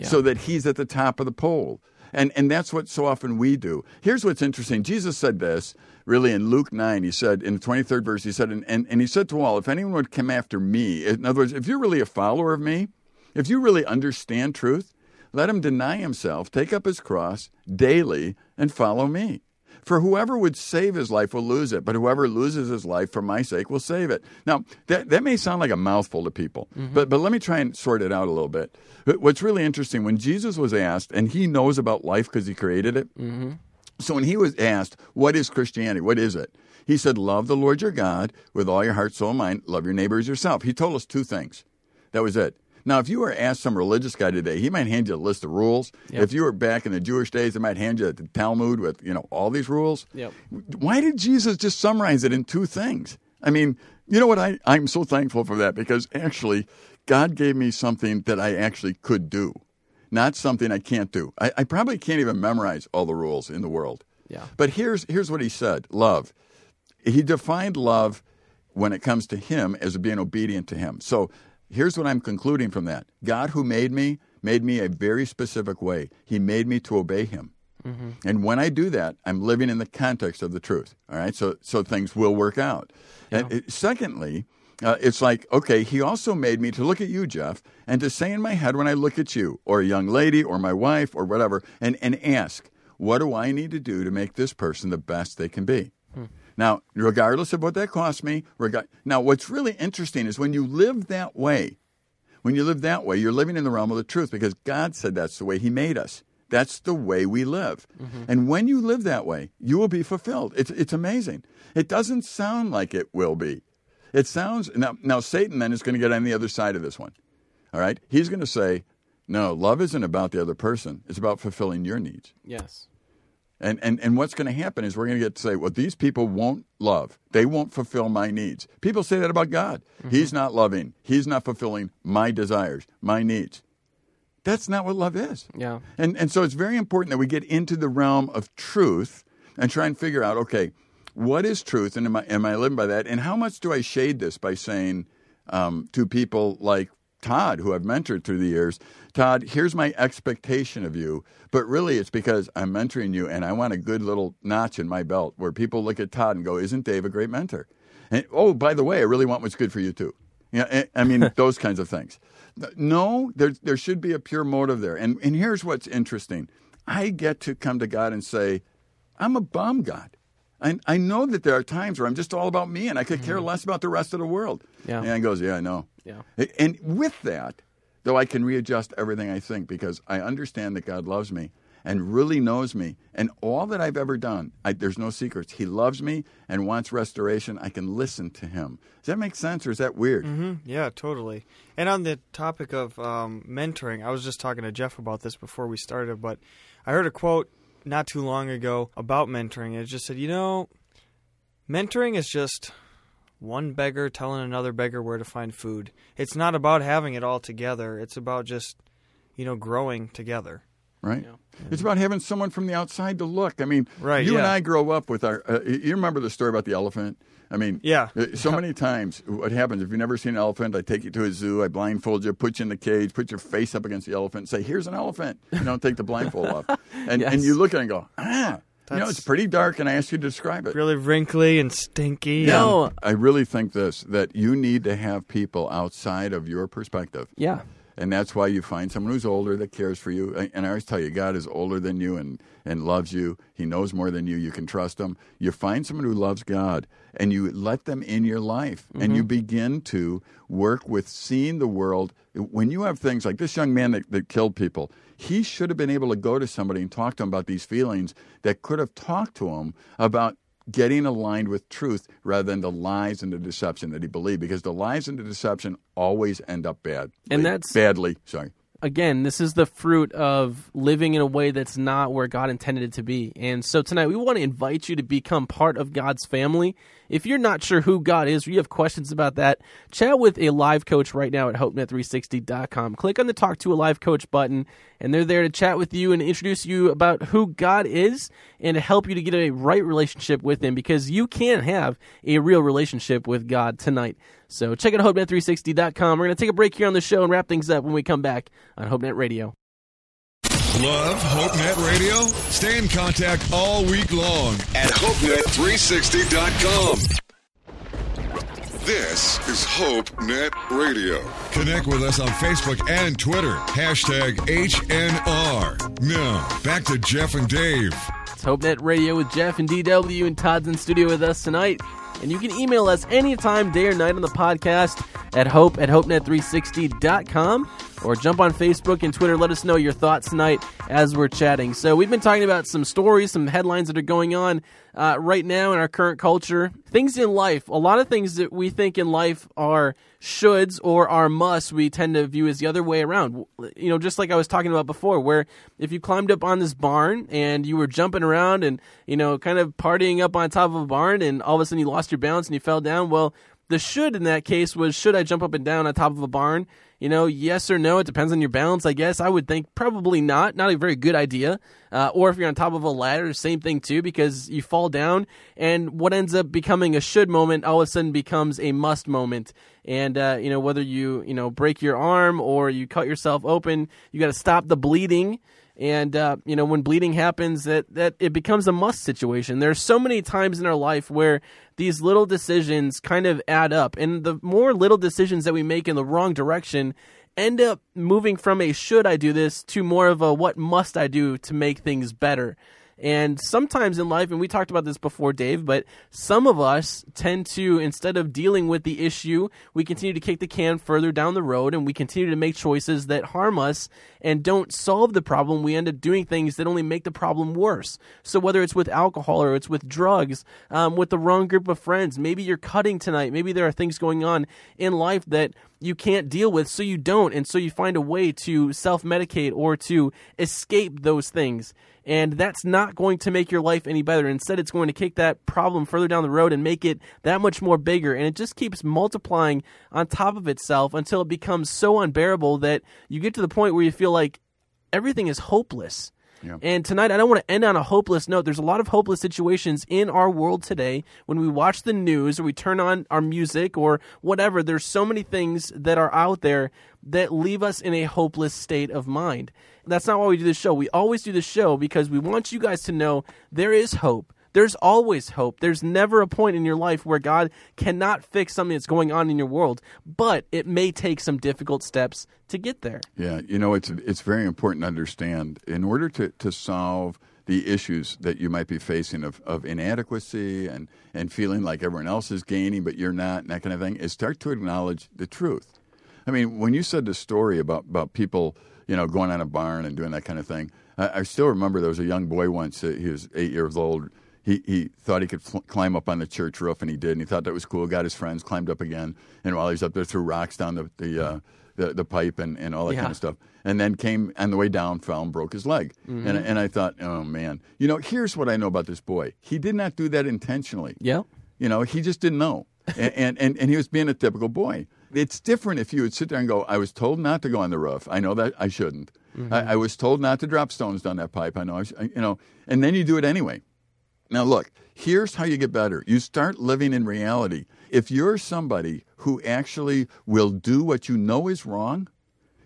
so that he's at the top of the pole. And, and that's what so often we do. Here's what's interesting. Jesus said this really in Luke 9. He said, in the 23rd verse, he said, and, and, and he said to all, if anyone would come after me, in other words, if you're really a follower of me, if you really understand truth, let him deny himself, take up his cross daily, and follow me. For whoever would save his life will lose it, but whoever loses his life for my sake will save it. Now, that, that may sound like a mouthful to people, mm-hmm. but, but let me try and sort it out a little bit. What's really interesting, when Jesus was asked, and he knows about life because he created it, mm-hmm. so when he was asked, What is Christianity? What is it? He said, Love the Lord your God with all your heart, soul, and mind. Love your neighbor as yourself. He told us two things. That was it. Now, if you were asked some religious guy today, he might hand you a list of rules. If you were back in the Jewish days, they might hand you the Talmud with, you know, all these rules. Yep. Why did Jesus just summarize it in two things? I mean, you know what? I, I'm so thankful for that because actually, God gave me something that I actually could do, not something I can't do. I, I probably can't even memorize all the rules in the world. Yeah. But here's here's what he said: love. he defined love when it comes to him as being obedient to him. So here's what I'm concluding from that God, who made me, made me a very specific way. He made me to obey him. Mm-hmm. And when I do that, I'm living in the context of the truth. All right, so so things will work out. Yeah. And it, secondly, uh, it's like okay, he also made me to look at you, Jeff, and to say in my head when I look at you, or a young lady, or my wife, or whatever, and and ask, what do I need to do to make this person the best they can be? Hmm. Now, regardless of what that costs me, reg- now what's really interesting is when you live that way, when you live that way, you're living in the realm of the truth because God said that's the way He made us. That's the way we live. Mm-hmm. And when you live that way, you will be fulfilled. It's, it's amazing. It doesn't sound like it will be. It sounds, now, now Satan then is going to get on the other side of this one. All right? He's going to say, no, love isn't about the other person, it's about fulfilling your needs. Yes. And, and, and what's going to happen is we're going to get to say, well, these people won't love. They won't fulfill my needs. People say that about God. Mm-hmm. He's not loving. He's not fulfilling my desires, my needs. That's not what love is. Yeah. And, and so it's very important that we get into the realm of truth and try and figure out, okay, what is truth and am I, am I living by that? And how much do I shade this by saying um, to people like Todd, who I've mentored through the years, Todd, here's my expectation of you. But really, it's because I'm mentoring you and I want a good little notch in my belt where people look at Todd and go, Isn't Dave a great mentor? And oh, by the way, I really want what's good for you too. Yeah, I mean, those kinds of things. No, there, there should be a pure motive there. And, and here's what's interesting I get to come to God and say, I'm a bomb God. I, I know that there are times where I'm just all about me and I could care mm-hmm. less about the rest of the world. Yeah. And he goes, Yeah, I know. Yeah. And with that, though I can readjust everything I think because I understand that God loves me and really knows me. And all that I've ever done, I, there's no secrets. He loves me and wants restoration. I can listen to him. Does that make sense or is that weird? Mm-hmm. Yeah, totally. And on the topic of um, mentoring, I was just talking to Jeff about this before we started, but I heard a quote not too long ago about mentoring. It just said, you know, mentoring is just one beggar telling another beggar where to find food. It's not about having it all together. It's about just, you know, growing together. Right. Yeah. It's about having someone from the outside to look. I mean, right, you yeah. and I grow up with our. Uh, you remember the story about the elephant? I mean, yeah. Uh, so many times, what happens if you've never seen an elephant? I take you to a zoo, I blindfold you, put you in the cage, put your face up against the elephant, and say, "Here's an elephant." You don't take the blindfold off, and yes. and you look at it and go, "Ah." That's you know, it's pretty dark, and I asked you to describe it. Really wrinkly and stinky. No, I really think this that you need to have people outside of your perspective. Yeah. And that's why you find someone who's older that cares for you. And I always tell you, God is older than you and, and loves you. He knows more than you. You can trust him. You find someone who loves God and you let them in your life. Mm-hmm. And you begin to work with seeing the world. When you have things like this young man that, that killed people, he should have been able to go to somebody and talk to him about these feelings that could have talked to him about getting aligned with truth rather than the lies and the deception that he believed because the lies and the deception always end up bad and that's badly sorry again, this is the fruit of living in a way that's not where God intended it to be. And so tonight we want to invite you to become part of God's family. If you're not sure who God is or you have questions about that, chat with a live coach right now at hopenet360.com. Click on the Talk to a Live Coach button, and they're there to chat with you and introduce you about who God is and to help you to get a right relationship with Him because you can have a real relationship with God tonight. So check out HopeNet360.com. We're going to take a break here on the show and wrap things up when we come back on HopeNet Radio. Love HopeNet Radio? Stay in contact all week long at HopeNet360.com. This is HopeNet Radio. Connect with us on Facebook and Twitter. Hashtag HNR. Now, back to Jeff and Dave. It's HopeNet Radio with Jeff and DW, and Todd's in studio with us tonight. And you can email us anytime, day or night on the podcast at hope at hopenet360.com or jump on Facebook and Twitter. Let us know your thoughts tonight as we're chatting. So, we've been talking about some stories, some headlines that are going on uh, right now in our current culture. Things in life, a lot of things that we think in life are shoulds or are musts, we tend to view as the other way around. You know, just like I was talking about before, where if you climbed up on this barn and you were jumping around and, you know, kind of partying up on top of a barn and all of a sudden you lost your balance and you fell down, well, The should in that case was should I jump up and down on top of a barn? You know, yes or no. It depends on your balance, I guess. I would think probably not. Not a very good idea. Uh, or if you're on top of a ladder, same thing too, because you fall down, and what ends up becoming a should moment all of a sudden becomes a must moment. And uh, you know, whether you you know break your arm or you cut yourself open, you got to stop the bleeding and uh, you know when bleeding happens that that it becomes a must situation. There's so many times in our life where these little decisions kind of add up. And the more little decisions that we make in the wrong direction end up moving from a should i do this to more of a what must i do to make things better. And sometimes in life, and we talked about this before, Dave, but some of us tend to, instead of dealing with the issue, we continue to kick the can further down the road and we continue to make choices that harm us and don't solve the problem. We end up doing things that only make the problem worse. So whether it's with alcohol or it's with drugs, um, with the wrong group of friends, maybe you're cutting tonight, maybe there are things going on in life that you can't deal with, so you don't. And so you find a way to self medicate or to escape those things and that's not going to make your life any better. Instead, it's going to kick that problem further down the road and make it that much more bigger. And it just keeps multiplying on top of itself until it becomes so unbearable that you get to the point where you feel like everything is hopeless. Yeah. And tonight, I don't want to end on a hopeless note. There's a lot of hopeless situations in our world today. When we watch the news or we turn on our music or whatever, there's so many things that are out there that leave us in a hopeless state of mind. That's not why we do this show. We always do this show because we want you guys to know there is hope. There's always hope. There's never a point in your life where God cannot fix something that's going on in your world, but it may take some difficult steps to get there. Yeah, you know, it's it's very important to understand in order to, to solve the issues that you might be facing of, of inadequacy and, and feeling like everyone else is gaining but you're not and that kind of thing is start to acknowledge the truth. I mean, when you said the story about, about people, you know, going on a barn and doing that kind of thing, I, I still remember there was a young boy once, he was eight years old, he, he thought he could fl- climb up on the church roof, and he did. And he thought that was cool. Got his friends, climbed up again, and while he was up there, threw rocks down the the uh, the, the, pipe and, and all that Yeah. kind of stuff. And then came on the way down, fell and broke his leg. Mm-hmm. And and I thought, oh man, you know, here's what I know about this boy. He did not do that intentionally. Yeah. You know, he just didn't know. and, and, and, and he was being a typical boy. It's different if you would sit there and go, I was told not to go on the roof. I know that I shouldn't. I, I was told not to drop stones down that pipe. I know, I sh- you know, and then you do it anyway. Now, look, here's how you get better. You start living in reality. If you're somebody who actually will do what you know is wrong,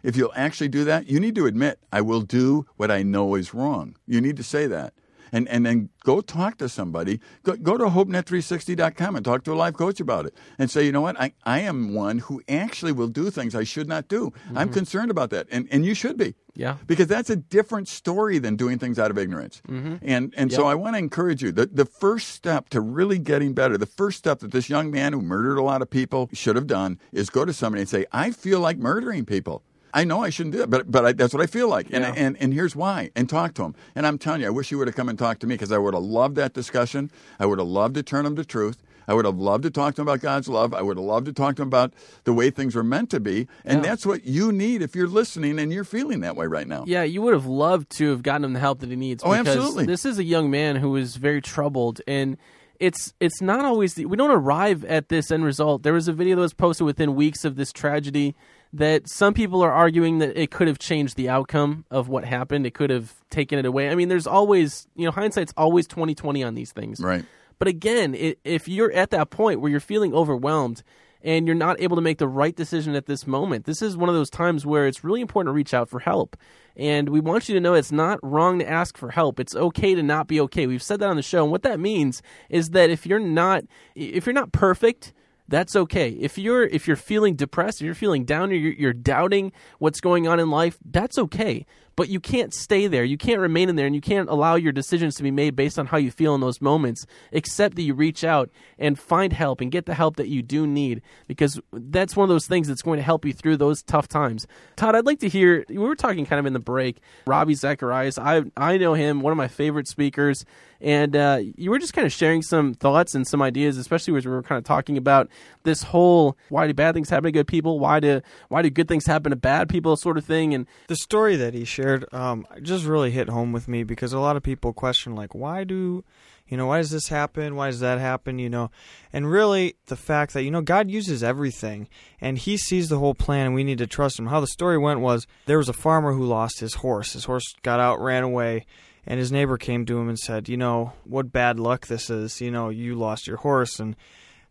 if you'll actually do that, you need to admit, I will do what I know is wrong. You need to say that. And, and then go talk to somebody. Go, go to HopeNet360.com and talk to a life coach about it. And say, you know what? I, I am one who actually will do things I should not do. I'm mm-hmm. concerned about that. And, and you should be. Yeah. Because that's a different story than doing things out of ignorance. Mm-hmm. And and so I want to encourage you. The the first step to really getting better, the first step that this young man who murdered a lot of people should have done is go to somebody and say, I feel like murdering people. I know I shouldn't do it, but but I, that's what I feel like, and, Yeah. and and here's why. And talk to him. And I'm telling you, I wish you would have come and talked to me because I would have loved that discussion. I would have loved to turn him to truth. I would have loved to talk to him about God's love. I would have loved to talk to him about the way things were meant to be. And Yeah. that's what you need if you're listening and you're feeling that way right now. Yeah, you would have loved to have gotten him the help that he needs. Oh, absolutely. This is a young man who is very troubled, and it's it's not always the, we don't arrive at this end result. There was a video that was posted within weeks of this tragedy that some people are arguing that it could have changed the outcome of what happened. It could have taken it away. I mean, there's always you know hindsight's always twenty twenty on these things. Right. But again, i if you're at that point where you're feeling overwhelmed and you're not able to make the right decision at this moment, this is one of those times where it's really important to reach out for help. And we want you to know it's not wrong to ask for help. It's okay to not be okay. We've said that on the show. And what that means is that if you're not if you're not perfect, that's okay. If you're if you're feeling depressed, if you're feeling down, or you're, you're doubting what's going on in life, that's okay. But you can't stay there. You can't remain in there, and you can't allow your decisions to be made based on how you feel in those moments. Except that you reach out and find help and get the help that you do need, because that's one of those things that's going to help you through those tough times. Todd, I'd like to hear. We were talking kind of in the break. Ravi Zacharias, I I know him, one of my favorite speakers and uh, you were just kind of sharing some thoughts and some ideas, especially as we were kind of talking about this whole why do bad things happen to good people, why do why do good things happen to bad people, sort of thing. And The story that he shared um, just really hit home with me because a lot of people question, like, why do You know, why does this happen? Why does that happen? You know, and really the fact that, you know, God uses everything and He sees the whole plan and we need to trust Him. How the story went was there was a farmer who lost his horse. His horse got out, ran away, and his neighbor came to him and said, You know, what bad luck this is. You know, you lost your horse. And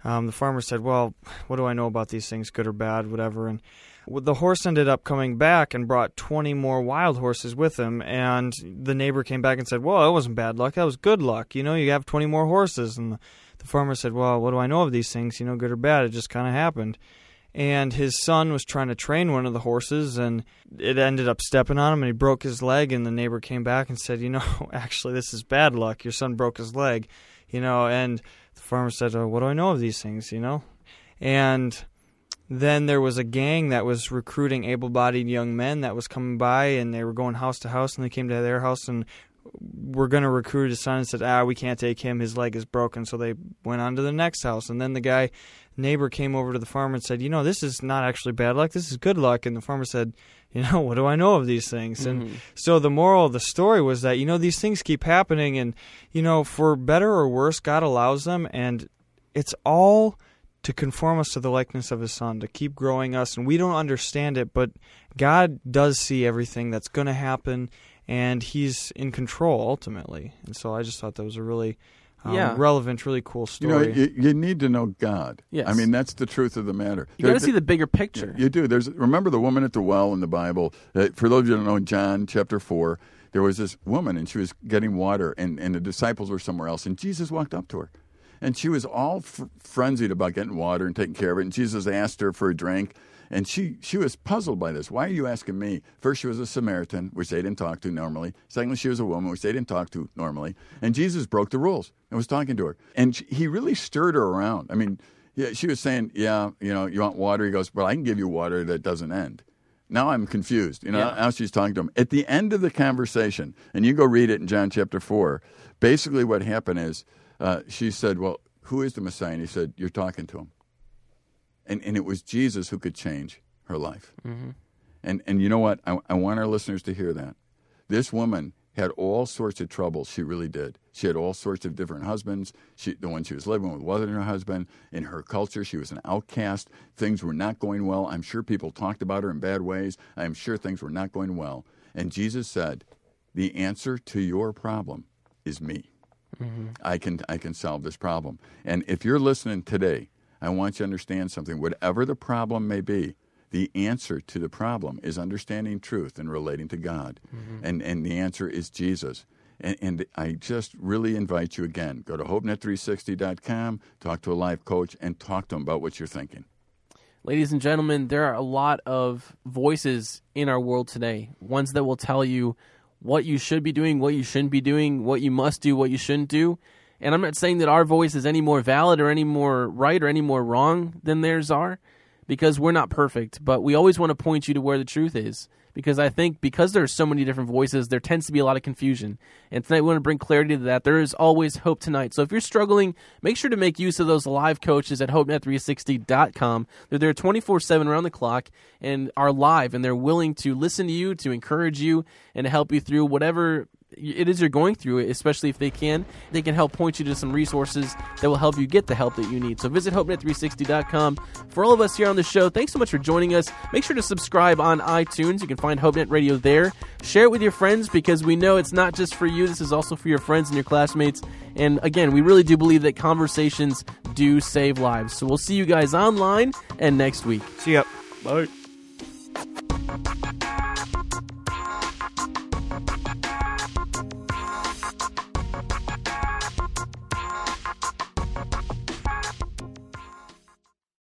um, the farmer said, Well, what do I know about these things, good or bad, whatever. And the horse ended up coming back and brought 20 more wild horses with him. And the neighbor came back and said, Well, that wasn't bad luck. That was good luck. You know, you have 20 more horses. And the, farmer said, Well, what do I know of these things? You know, good or bad? It just kind of happened. And his son was trying to train one of the horses, and it ended up stepping on him, and he broke his leg. And the neighbor came back and said, You know, actually, this is bad luck. Your son broke his leg. You know, and the farmer said, oh, What do I know of these things? You know? And then there was a gang that was recruiting able-bodied young men that was coming by, and they were going house to house, and they came to their house and were going to recruit his son and said, "Ah, we can't take him. His leg is broken." So they went on to the next house, and then the guy neighbor came over to the farmer and said, "You know, this is not actually bad luck. This is good luck." And the farmer said, "You know, what do I know of these things?" Mm-hmm. And so the moral of the story was that you know these things keep happening, and you know, for better or worse, God allows them, and it's all to conform us to the likeness of his son, to keep growing us. And we don't understand it, but God does see everything that's going to happen, and he's in control ultimately. And so I just thought that was a really um, yeah. relevant, really cool story. You know, you, you, need to know God. Yes. I mean, that's the truth of the matter. You got to see the bigger picture. You do. There's remember the woman at the well in the Bible. Uh, for those of you who don't know, John chapter four, there was this woman, and she was getting water, and, and the disciples were somewhere else, and Jesus walked up to her. And she was all fr- frenzied about getting water and taking care of it. And Jesus asked her for a drink. And she, she was puzzled by this. Why are you asking me? First, she was a Samaritan, which they didn't talk to normally. Secondly, she was a woman, which they didn't talk to normally. And Jesus broke the rules and was talking to her. And she, he really stirred her around. I mean, yeah, she was saying, Yeah, you know, you want water? He goes, Well, I can give you water that doesn't end. Now I'm confused. You know, yeah. now she's talking to him. At the end of the conversation, and you go read it in John chapter 4, basically what happened is uh, she said, Well, who is the Messiah? And he said, You're talking to him. And, and it was Jesus who could change her life. Mm-hmm. And, and you know what? I, I want our listeners to hear that. This woman had all sorts of troubles. She really did. She had all sorts of different husbands. She, the one she was living with wasn't her husband. In her culture, she was an outcast. Things were not going well. I'm sure people talked about her in bad ways. I'm sure things were not going well. And Jesus said, The answer to your problem is me. Mm-hmm. I can I can solve this problem. And if you're listening today, I want you to understand something. Whatever the problem may be, the answer to the problem is understanding truth and relating to God. Mm-hmm. And and the answer is Jesus. And, and, I just really invite you again go to hopenet360.com, talk to a life coach, and talk to them about what you're thinking. Ladies and gentlemen, there are a lot of voices in our world today, ones that will tell you what you should be doing, what you shouldn't be doing, what you must do, what you shouldn't do. And I'm not saying that our voice is any more valid or any more right or any more wrong than theirs are because we're not perfect, but we always want to point you to where the truth is because I think because there are so many different voices, there tends to be a lot of confusion. And tonight we want to bring clarity to that. There is always hope tonight. So if you're struggling, make sure to make use of those live coaches at HopeNet360.com. They're there 24 7 around the clock and are live, and they're willing to listen to you, to encourage you, and to help you through whatever it is you're going through it, especially if they can. They can help point you to some resources that will help you get the help that you need. So visit HopeNet360.com. For all of us here on the show, thanks so much for joining us. Make sure to subscribe on iTunes. You can find HopeNet Radio there. Share it with your friends because we know it's not just for you, this is also for your friends and your classmates. And again, we really do believe that conversations do save lives. So we'll see you guys online and next week. See ya. Bye.